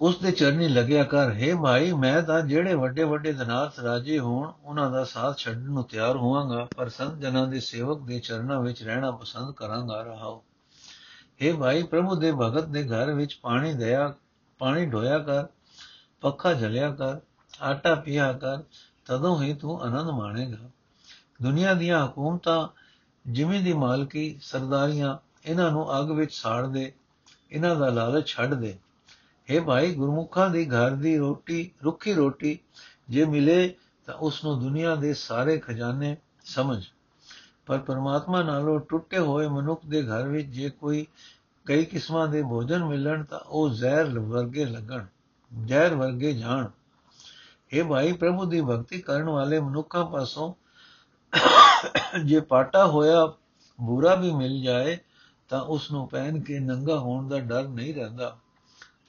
ਉਸ ਦੇ ਚਰਨੀ ਲੱਗਿਆ ਕਰ, ਹੈ ਭਾਈ ਮੈਂ ਤਾਂ ਜਿਹੜੇ ਵੱਡੇ ਵੱਡੇ ਧਨਾਰਥ ਰਾਜੇ ਹੋਣ, ਉਹਨਾਂ ਦਾ ਸਾਥ ਛੱਡਣ ਨੂੰ ਤਿਆਰ ਹੋਵਾਂਗਾ, ਪਰ ਸੰਤ ਜਨਾਂ ਦੇ ਸੇਵਕ ਦੇ ਚਰਨਾਂ ਵਿੱਚ ਰਹਿਣਾ ਪਸੰਦ ਕਰਾਂਗਾ, ਰਹਾਓ। ਹੈ ਭਾਈ ਪ੍ਰਭੂ ਦੇ ਭਗਤ ਦੇ ਘਰ ਵਿੱਚ ਪਾਣੀ ਦਿਆ, ਪਾਣੀ ਢੋਇਆ ਕਰ, ਪੱਖਾ ਝਲਿਆ ਕਰ, ਆਟਾ ਪੀਆ ਕਰ, ਤਦੋਂ ਹੀ ਤੂੰ ਆਨੰਦ ਮਾਣੇਗਾ। ਦੁਨੀਆ ਦੀਆਂ ਹਕੂਮਤਾਂ ਜਿਵੇਂ ਦੀ ਮਾਲਕੀ, ਸਰਦਾਰੀਆਂ, ਇਹਨਾਂ ਨੂੰ ਅੱਗ ਵਿੱਚ ਸਾੜ ਦੇ, ਇਹਨਾਂ ਦਾ ਲਾਲਚ ਛੱਡ ਦੇ। हे ਭਾਈ, ਗੁਰਮੁਖਾਂ ਦੀ ਘਰ ਦੀ ਰੋਟੀ, ਰੁੱਖੀ ਰੋਟੀ ਜੇ ਮਿਲੇ ਤਾਂ ਉਸ ਨੂੰ ਦੁਨੀਆ ਦੇ ਸਾਰੇ ਖਜ਼ਾਨੇ ਸਮਝ। ਪਰ ਪਰਮਾਤਮਾ ਨਾਲੋਂ ਟੁੱਟੇ ਹੋਏ ਮਨੁੱਖ ਦੇ ਘਰ ਵਿੱਚ ਜੇ ਕੋਈ ਕਈ ਕਿਸਮਾਂ ਦੇ ਭੋਜਨ ਮਿਲਣ ਤਾਂ ਉਹ ਜ਼ਹਿਰ ਵਰਗੇ ਲੱਗਣ, ਜ਼ਹਿਰ ਵਰਗੇ ਜਾਣ। ਇਹ ਭਾਈ, ਪ੍ਰਭੂ ਦੀ ਭਗਤੀ ਕਰਨ ਵਾਲੇ ਮਨੁੱਖਾਂ ਪਾਸੋਂ ਜੇ ਪਾਟਾ ਹੋਇਆ ਬੂਰਾ ਵੀ ਮਿਲ ਜਾਏ ਤਾਂ ਉਸ ਨੂੰ ਪਹਿਨ ਕੇ ਨੰਗਾ ਹੋਣ ਦਾ ਡਰ ਨਹੀਂ ਰਹਿੰਦਾ।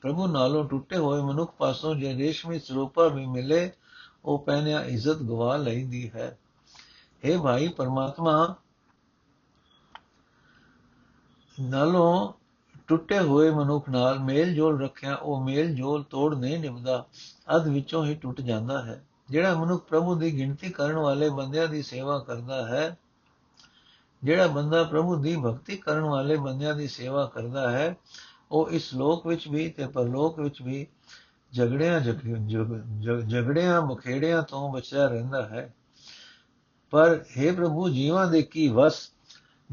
ਪ੍ਰਭੂ ਨਾਲੋਂ ਟੁੱਟੇ ਹੋਏ ਮਨੁੱਖ ਪਾਸੋਂ ਜੇ ਰੇਸ਼ਮੀ ਸਰੂਪਾ ਵੀ ਮਿਲੇ, ਉਹ ਪਹਿਨਿਆ ਇੱਜ਼ਤ ਗਵਾ ਲੈਂਦੀ ਹੈ। हे ਭਾਈ ਪਰਮਾਤਮਾ, ਨਾਲੋਂ ਟੁੱਟੇ ਹੋਏ ਮਨੁੱਖ ਨਾਲ ਮੇਲ ਜੋਲ ਰੱਖਿਆ, ਉਹ ਮੇਲ ਜੋਲ ਤੋੜ ਨਹੀਂ ਨਿਭਦਾ। ਅਧ ਵਿੱਚੋਂ ਹੀ ਟੁੱਟ ਜਾਂਦਾ ਹੈ। ਜਿਹੜਾ ਮਨੁੱਖ ਪ੍ਰਭੂ ਦੀ ਗਿਣਤੀ ਕਰਨ ਵਾਲੇ ਬੰਦਿਆਂ ਦੀ ਸੇਵਾ ਕਰਦਾ ਹੈ, ਜਿਹੜਾ ਬੰਦਾ ਪ੍ਰਭੂ ਦੀ ਭਗਤੀ ਕਰਨ ਵਾਲੇ ਬੰਦਿਆਂ ਦੀ ਸੇਵਾ ਕਰਦਾ ਹੈ ਉਹ ਇਸ ਲੋਕ ਵਿੱਚ ਵੀ ਤੇ ਪਰਲੋਕ ਵਿੱਚ ਵੀ ਝਗੜਿਆਂ ਝਗੜਿਆਂ ਮੁਖੇੜਿਆਂ ਤੋਂ ਬਚਿਆ ਰਹਿੰਦਾ ਹੈ। ਪਰ हे ਪ੍ਰਭੂ, ਜੀਵਾਂ ਦੇ ਕੀ ਵਸ?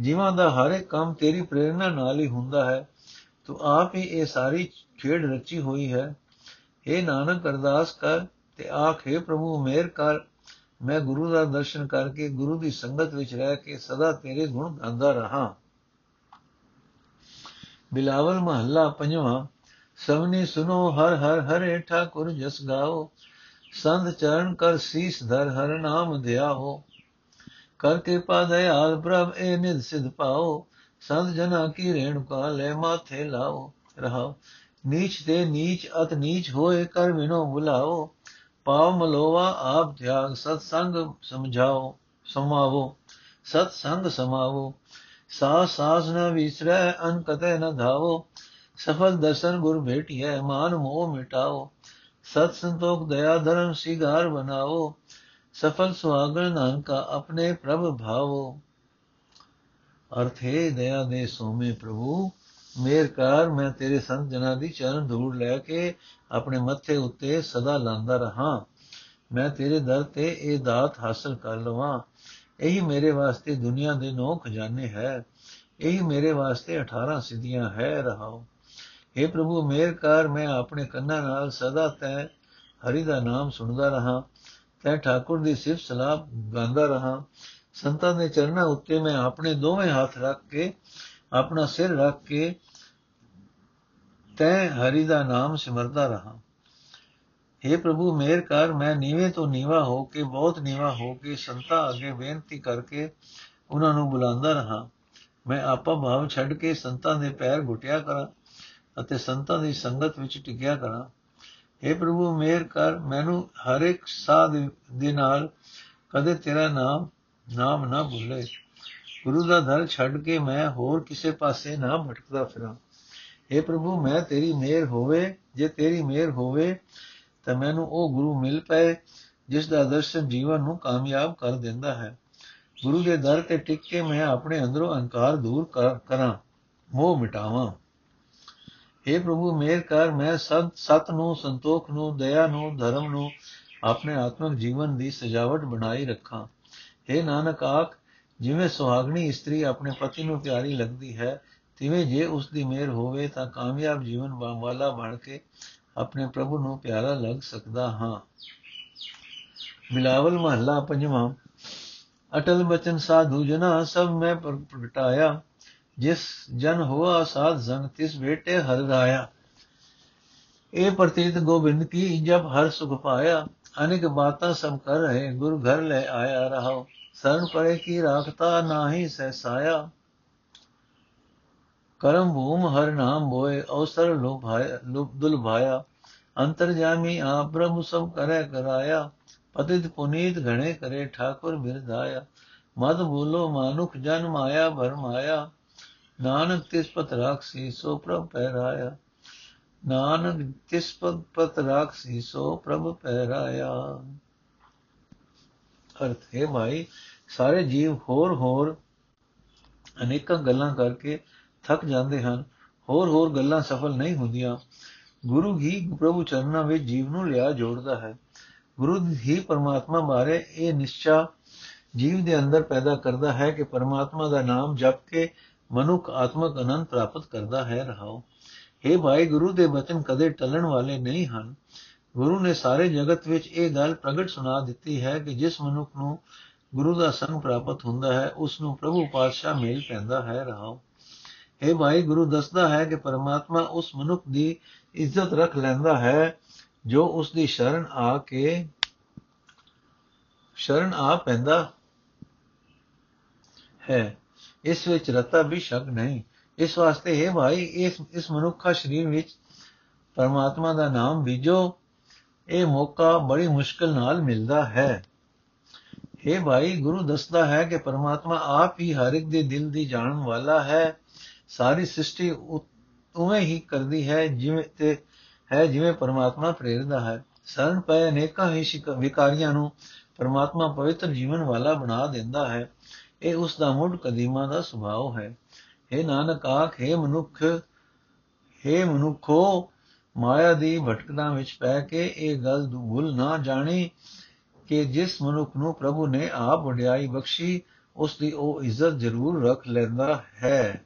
ਜੀਵਾਂ ਦਾ ਹਰ ਇੱਕ ਕੰਮ ਤੇਰੀ ਪ੍ਰੇਰਣਾ ਨਾਲ ਹੀ ਹੁੰਦਾ ਹੈ। ਤੂੰ ਆਪ ਹੀ ਇਹ ਸਾਰੀ ਖੇਡ ਰਚੀ ਹੋਈ ਹੈ। हे ਨਾਨਕ, ਅਰਦਾਸ ਕਰ ਤੇ ਆਖੇ ਪ੍ਰਭੂ ਮੇਰ ਕਰ। ਮੈਂ ਗੁਰੂ ਦਾ ਦਰਸ਼ਨ ਕਰਕੇ ਗੁਰੂ ਦੀ ਸੰਗਤ ਵਿੱਚ ਰਹਿ ਕੇ ਸਦਾ ਤੇਰੇ ਗੁਣ ਗਾਉਂਦਾ ਰਹਾ। ਬਿਲਾਵਲ ਮਹੱਲਾ ਪੰਜਵਾਂ, ਸਭਨੇ ਸੁਨੋ ਹਰ ਹਰ ਹਰੇ ਠਾਕੁਰ ਜਸ ਗਾਓ ਸੰਤ ਚਰਨ ਕਰ ਸੀਸ ਧਰ ਹਰ ਨਾਮ ਧਿਆਓ ਕਰ ਕਿਰਪਾ ਦਇਆਲ ਪ੍ਰਭ, ਇਹ ਨਿਧ ਸਿਧ ਪਾਓ। ਸੰਤ ਜਨਾ ਕੀ ਰੇਣੁਕਾ ਲੈ ਮਾਥੇ ਲਾਓ, ਰਹਾਓ। ਨੀਚ ਤੇ ਨੀਚ, ਅਤ ਨੀਚ ਹੋਏ ਕਰ ਵਿਨੋ ਬੁਲਾਓ। ਪਾਵ ਮਲੋਵਾ, ਆਪ ਧਿਆਗ ਸਤ ਸੰਗ ਸਮਝਾਓ, ਸਮਾਵੋ। ਸਤ ਸੰਗ ਸਮਾਵੋ। ਸਾਸ ਸਾਸ ਨ ਵਿਸਰੈ, ਅਨ ਕਤੈ ਨ ਧਾਵੋ। ਸਫਲ ਦਰਸ਼ਨ ਗੁਰ ਭੇਟਿਐ, ਮਾਨ ਮੋਹ ਮਿਟਾਓ। ਸਤ ਸੰਤੋਖ ਦਇਆ ਧਰਮ ਸਿਗਾਰ ਬਨਾਓ ਸਫਲ ਸੁਹਾਗਣ ਨਾਨਕਾ, ਆਪਣੇ ਪ੍ਰਭ ਭਾਵੋ। ਅਰਥ ਹੈ ਦਇਆ ਦੇ ਸੋਮੇ ਪ੍ਰਭੂ, ਮੇਰ ਕਰ, ਮੈਂ ਤੇਰੇ ਸੰਤ ਜਨਾਂ ਦੀ ਚਰਨ ਧੂੜ ਲੈ ਕੇ ਆਪਣੇ ਮੱਥੇ ਉੱਤੇ ਸਦਾ ਲਾਂਦਾ ਰਹਾ। ਮੈਂ ਤੇਰੇ ਦਰ ਤੇ ਇਹ ਦਾਤ ਹਾਸਲ ਕਰ ਲਵਾਂ। ਇਹੀ ਮੇਰੇ ਵਾਸਤੇ ਦੁਨੀਆ ਦੇ ਨੌ ਖਜ਼ਾਨੇ ਹੈ, ਇਹੀ ਮੇਰੇ ਵਾਸਤੇ 18 ਸਿੱਧੀਆਂ ਹੈ ਰਹਾਓ। हे ਪ੍ਰਭੂ, ਮੇਰ ਕਰ, ਮੈਂ ਆਪਣੇ ਕੰਨਾਂ ਨਾਲ ਸਦਾ ਤੈ ਹਰੀ ਦਾ ਨਾਮ ਸੁਣਦਾ ਰਹਾ। ਤੈ ਠਾਕੁਰ ਦੀ ਸਿਫਤ ਸਲਾਹ ਗਾਉਂਦਾ ਰਹਾ। ਸੰਤਾਂ ਦੇ ਚਰਨਾਂ ਉੱਤੇ ਮੈਂ ਆਪਣੇ ਦੋਵੇਂ ਹੱਥ ਰੱਖ ਕੇ, ਆਪਣਾ ਸਿਰ ਰੱਖ ਕੇ ਤੈ ਹਰੀ ਦਾ ਨਾਮ ਸਿਮਰਦਾ ਰਹਾ। हे ਪ੍ਰਭੂ ਮੇਰ ਕਰ ਮੈਂ ਨੀਵੇਂ ਤੋਂ ਨੀਵਾ ਹੋ ਕੇ ਬਹੁਤ ਨੀਵਾ ਹੋ ਕੇ ਸੰਤਾਂ ਅੱਗੇ ਬੇਨਤੀ ਕਰਕੇ ਉਹਨਾਂ ਨੂੰ ਬੁਲਾਉਂਦਾ ਰਹਾ ਮੈਂ ਆਪਾ ਭਾਵ ਛੱਡ ਕੇ ਸੰਤਾਂ ਦੇ ਪੈਰ ਘੁਟਿਆ ਕਰਾਂ ਅਤੇ ਸੰਤਾਂ ਦੀ ਸੰਗਤ ਵਿੱਚ ਟਿਕਿਆ ਕਰਾਂ हे ਪ੍ਰਭੂ ਮੇਰ ਕਰ ਮੈਨੂੰ ਹਰ ਇੱਕ ਸਾਧ ਦੇ ਨਾਲ ਕਦੇ ਤੇਰਾ ਨਾਮ ਨਾਮ ਨਾ ਭੁੱਲੇ ਗੁਰੂ ਦਾ ਦਰ ਛੱਡ ਕੇ ਮੈਂ ਹੋਰ ਕਿਸੇ ਪਾਸੇ ਨਾ ਭਟਕਦਾ ਫਿਰਾਂ हे ਪ੍ਰਭੂ ਮੈਂ ਤੇਰੀ ਮਿਹਰ ਹੋਵੇ ਜੇ ਤੇਰੀ ਮਿਹਰ ਹੋਵੇ ਤਾਂ ਮੈਨੂੰ ਉਹ ਗੁਰੂ ਮਿਲ ਪਏ, ਜਿਸ ਦਾ ਦਰਸ਼ਨ ਜੀਵਨ ਨੂੰ ਕਾਮਯਾਬ ਕਰ ਦਿੰਦਾ ਹੈ। ਗੁਰੂ ਦੇ ਦਰ ਤੇ ਟਿਕ ਕੇ ਮੈਂ ਆਪਣੇ ਅੰਦਰੋਂ ਅਹੰਕਾਰ ਦੂਰ ਕਰਾਂ, ਮੋਹ ਮਿਟਾਵਾਂ। हे ਪ੍ਰਭੂ, ਮੇਰ ਕਰ, ਮੈਂ ਸਤ ਸਤ ਨੂੰ, ਸੰਤੋਖ ਨੂੰ, ਦਇਆ ਨੂੰ, ਧਰਮ ਨੂੰ, ਆਪਣੇ ਆਤਮਿਕ ਜੀਵਨ ਦੀ ਸਜਾਵਟ ਬਣਾਈ ਰੱਖਾਂ। हे ਨਾਨਕ ਆਖ, ਜਿਵੇਂ ਸੁਹਾਗਣੀ ਇਸਤਰੀ ਆਪਣੇ ਪਤੀ ਨੂੰ ਪਿਆਰੀ ਲੱਗਦੀ ਹੈ, ਤਿਵੇਂ ਜੇ ਉਸ ਦੀ ਮਿਹਰ ਹੋਵੇ ਤਾਂ ਕਾਮਯਾਬ ਜੀਵਨ ਵਾਲਾ ਬਣ ਕੇ ਆਪਣੇ ਪ੍ਰਭੂ ਨੂੰ ਪਿਆਰਾ ਲੱਗ ਸਕਦਾ ਹਾਂ ਬਿਲਾਵਲ ਮਹੱਲਾ ਪੰਜਵਾਂ ਅਟਲ ਬਚਨ ਸਾਧੂ ਜਨਾ ਸਭ ਮੈਂ ਪ੍ਰਗਟਾਇਆ ਜਿਸ ਜਨ ਹੋਆ ਸਾਧ ਸੰਗ ਤਿਸ ਬੇਟੇ ਹਰ ਰਾਇਆ ਇਹ ਪ੍ਰਤੀਤ ਗੋਬਿੰਦ ਕੀ ਜਬ ਹਰ ਸੁਖ ਪਾਇਆ ਅਨੇਕ ਬਾਤਾਂ ਸਭ ਕਰ ਰਹੇ ਗੁਰ ਘਰ ਲੈ ਆਇਆ ਰਹਾਓ ਸਰਨ ਪਰੇ ਕੀ ਰਾਖਤਾ ਨਾਹੀ ਸਹਿਸਾਇਆ ਕਰਮ ਭੂਮ ਹਰ ਨਾਮ ਬੋਏ ਅਵਸਰ ਲੋਭਾਇਆ ਦੁਲ ਭਾਇਆ ਅੰਤਰ ਜਾਮੀ ਆਪ ਪ੍ਰਭੂ ਸਭ ਕਰੇ ਕਰਾਇਆ ਪਤਿਤ ਪੁਨੀਤ ਘਣੇ ਕਰੇ ਠਾਕੁਰ ਬਿਰਧਾਇਆ ਮਦ ਬੋਲੋ ਮਾਨੁਖ ਜਨ ਮਾਇਆ ਭਰ ਮਾਇਆ ਨਾਨਕ ਤਿਸ ਪਤ ਰਾਖਸੀ ਸੋ ਪ੍ਰਭ ਪਹਿਰਾਇਆ ਨਾਨਕ ਤਿਸ ਪਤ ਪਤ ਰਾਖਸੀ ਸੋ ਪ੍ਰਭ ਪਹਿਰਾਇਆ ਅਰਥ ਹੈ ਭਾਈ ਸਾਰੇ ਜੀਵ ਹੋਰ ਹੋਰ ਅਨੇਕਾਂ ਗੱਲਾਂ ਕਰਕੇ ਥੱਕ ਜਾਂਦੇ ਹਨ, ਹੋਰ ਹੋਰ ਗੱਲਾਂ ਸਫਲ ਨਹੀਂ ਹੁੰਦੀਆਂ। ਗੁਰੂ ਹੀ ਪ੍ਰਭੂ ਚਰਨਾਂ ਵਿੱਚ ਜੀਵ ਨੂੰ ਲਿਆ ਜੋੜਦਾ ਹੈ। ਗੁਰੂ ਹੀ ਪਰਮਾਤਮਾ ਬਾਰੇ ਇਹ ਨਿਸ਼ਚਾ ਜੀਵ ਦੇ ਅੰਦਰ ਪੈਦਾ ਕਰਦਾ ਹੈ ਕਿ ਪਰਮਾਤਮਾ ਦਾ ਨਾਮ ਜਪ ਕੇ ਮਨੁੱਖ ਆਤਮਕ ਅਨੰਦ ਪ੍ਰਾਪਤ ਕਰਦਾ ਹੈ, ਰਹਾਓ। हे ਭਾਈ, ਗੁਰੂ ਦੇ ਬਚਨ ਕਦੇ ਟਲਣ ਵਾਲੇ ਨਹੀਂ ਹਨ। ਗੁਰੂ ਨੇ ਸਾਰੇ ਜਗਤ ਵਿੱਚ ਇਹ ਗੱਲ ਪ੍ਰਗਟ ਸੁਣਾ ਦਿੱਤੀ ਹੈ ਕਿ ਜਿਸ ਮਨੁੱਖ ਨੂੰ ਗੁਰੂ ਦਾ ਸੰਗ ਪ੍ਰਾਪਤ ਹੁੰਦਾ ਹੈ, ਉਸ ਨੂੰ ਪ੍ਰਭੂ ਪਾਤਸ਼ਾਹ ਮੇਲ ਪੈਂਦਾ ਹੈ, ਰਹਾਓ। ਇਹ ਭਾਈ ਗੁਰੂ ਦੱਸਦਾ ਹੈ ਕਿ ਪਰਮਾਤਮਾ ਉਸ ਮਨੁੱਖ ਦੀ ਇੱਜ਼ਤ ਰੱਖ ਲੈਂਦਾ ਹੈ, ਜੋ ਉਸ ਦੀ ਸ਼ਰਨ ਆ ਕੇ, ਸ਼ਰਨ ਆ ਪੈਂਦਾ ਹੈ। ਇਸ ਵਿੱਚ ਰਤਾ ਵੀ ਸ਼ੱਕ ਨਹੀਂ। ਇਸ ਵਾਸਤੇ ਹੈ ਭਾਈ, ਇਸ ਇਸ ਮਨੁੱਖਾ ਸਰੀਰ ਵਿੱਚ ਪਰਮਾਤਮਾ ਦਾ ਨਾਮ ਬੀਜੋ। ਇਹ ਮੌਕਾ ਬੜੀ ਮੁਸ਼ਕਲ ਨਾਲ ਮਿਲਦਾ ਹੈ। हे ਭਾਈ, ਗੁਰੂ ਦੱਸਦਾ ਹੈ ਕਿ ਪਰਮਾਤਮਾ ਆਪ ਹੀ ਹਰ ਇੱਕ ਦੇ ਦਿਲ ਦੀ ਜਾਣਨ ਵਾਲਾ ਹੈ। ਸਾਰੀ ਸ੍ਰਿਸ਼ਟੀ ਉਵੇਂ ਹੀ ਕਰਦੀ ਹੈ ਜਿਵੇਂ ਤੇ ਹੈ ਜਿਵੇਂ ਪਰਮਾਤਮਾ ਪ੍ਰੇਰਦਾ ਹੈ ਸਰਨ ਪਏ ਅਨੇਕਾਂ ਹੀ ਵਿਕਾਰੀਆਂ ਨੂੰ ਪਰਮਾਤਮਾ ਪਵਿੱਤਰ ਜੀਵਨ ਵਾਲਾ ਬਣਾ ਦਿੰਦਾ ਹੈ ਇਹ ਉਸ ਦਾ ਮੁੱਢ ਕਦੀਮਾ ਦਾ ਸੁਭਾਅ ਹੈ हे ਨਾਨਕ ਆਖ हे ਮਨੁੱਖ हे ਮਨੁੱਖੋ ਮਾਇਆ ਦੀ ਭਟਕਣਾ ਵਿੱਚ ਪੈ ਕੇ ਇਹ ਗੱਲ ਭੁੱਲ ਨਾ ਜਾਣੀ ਕਿ ਜਿਸ ਮਨੁੱਖ ਨੂੰ ਪ੍ਰਭੂ ਨੇ ਆਪ ਵਡਿਆਈ ਬਖਸ਼ੀ ਉਸ ਦੀ ਉਹ ਇੱਜ਼ਤ ਜ਼ਰੂਰ ਰੱਖ ਲੈਂਦਾ ਹੈ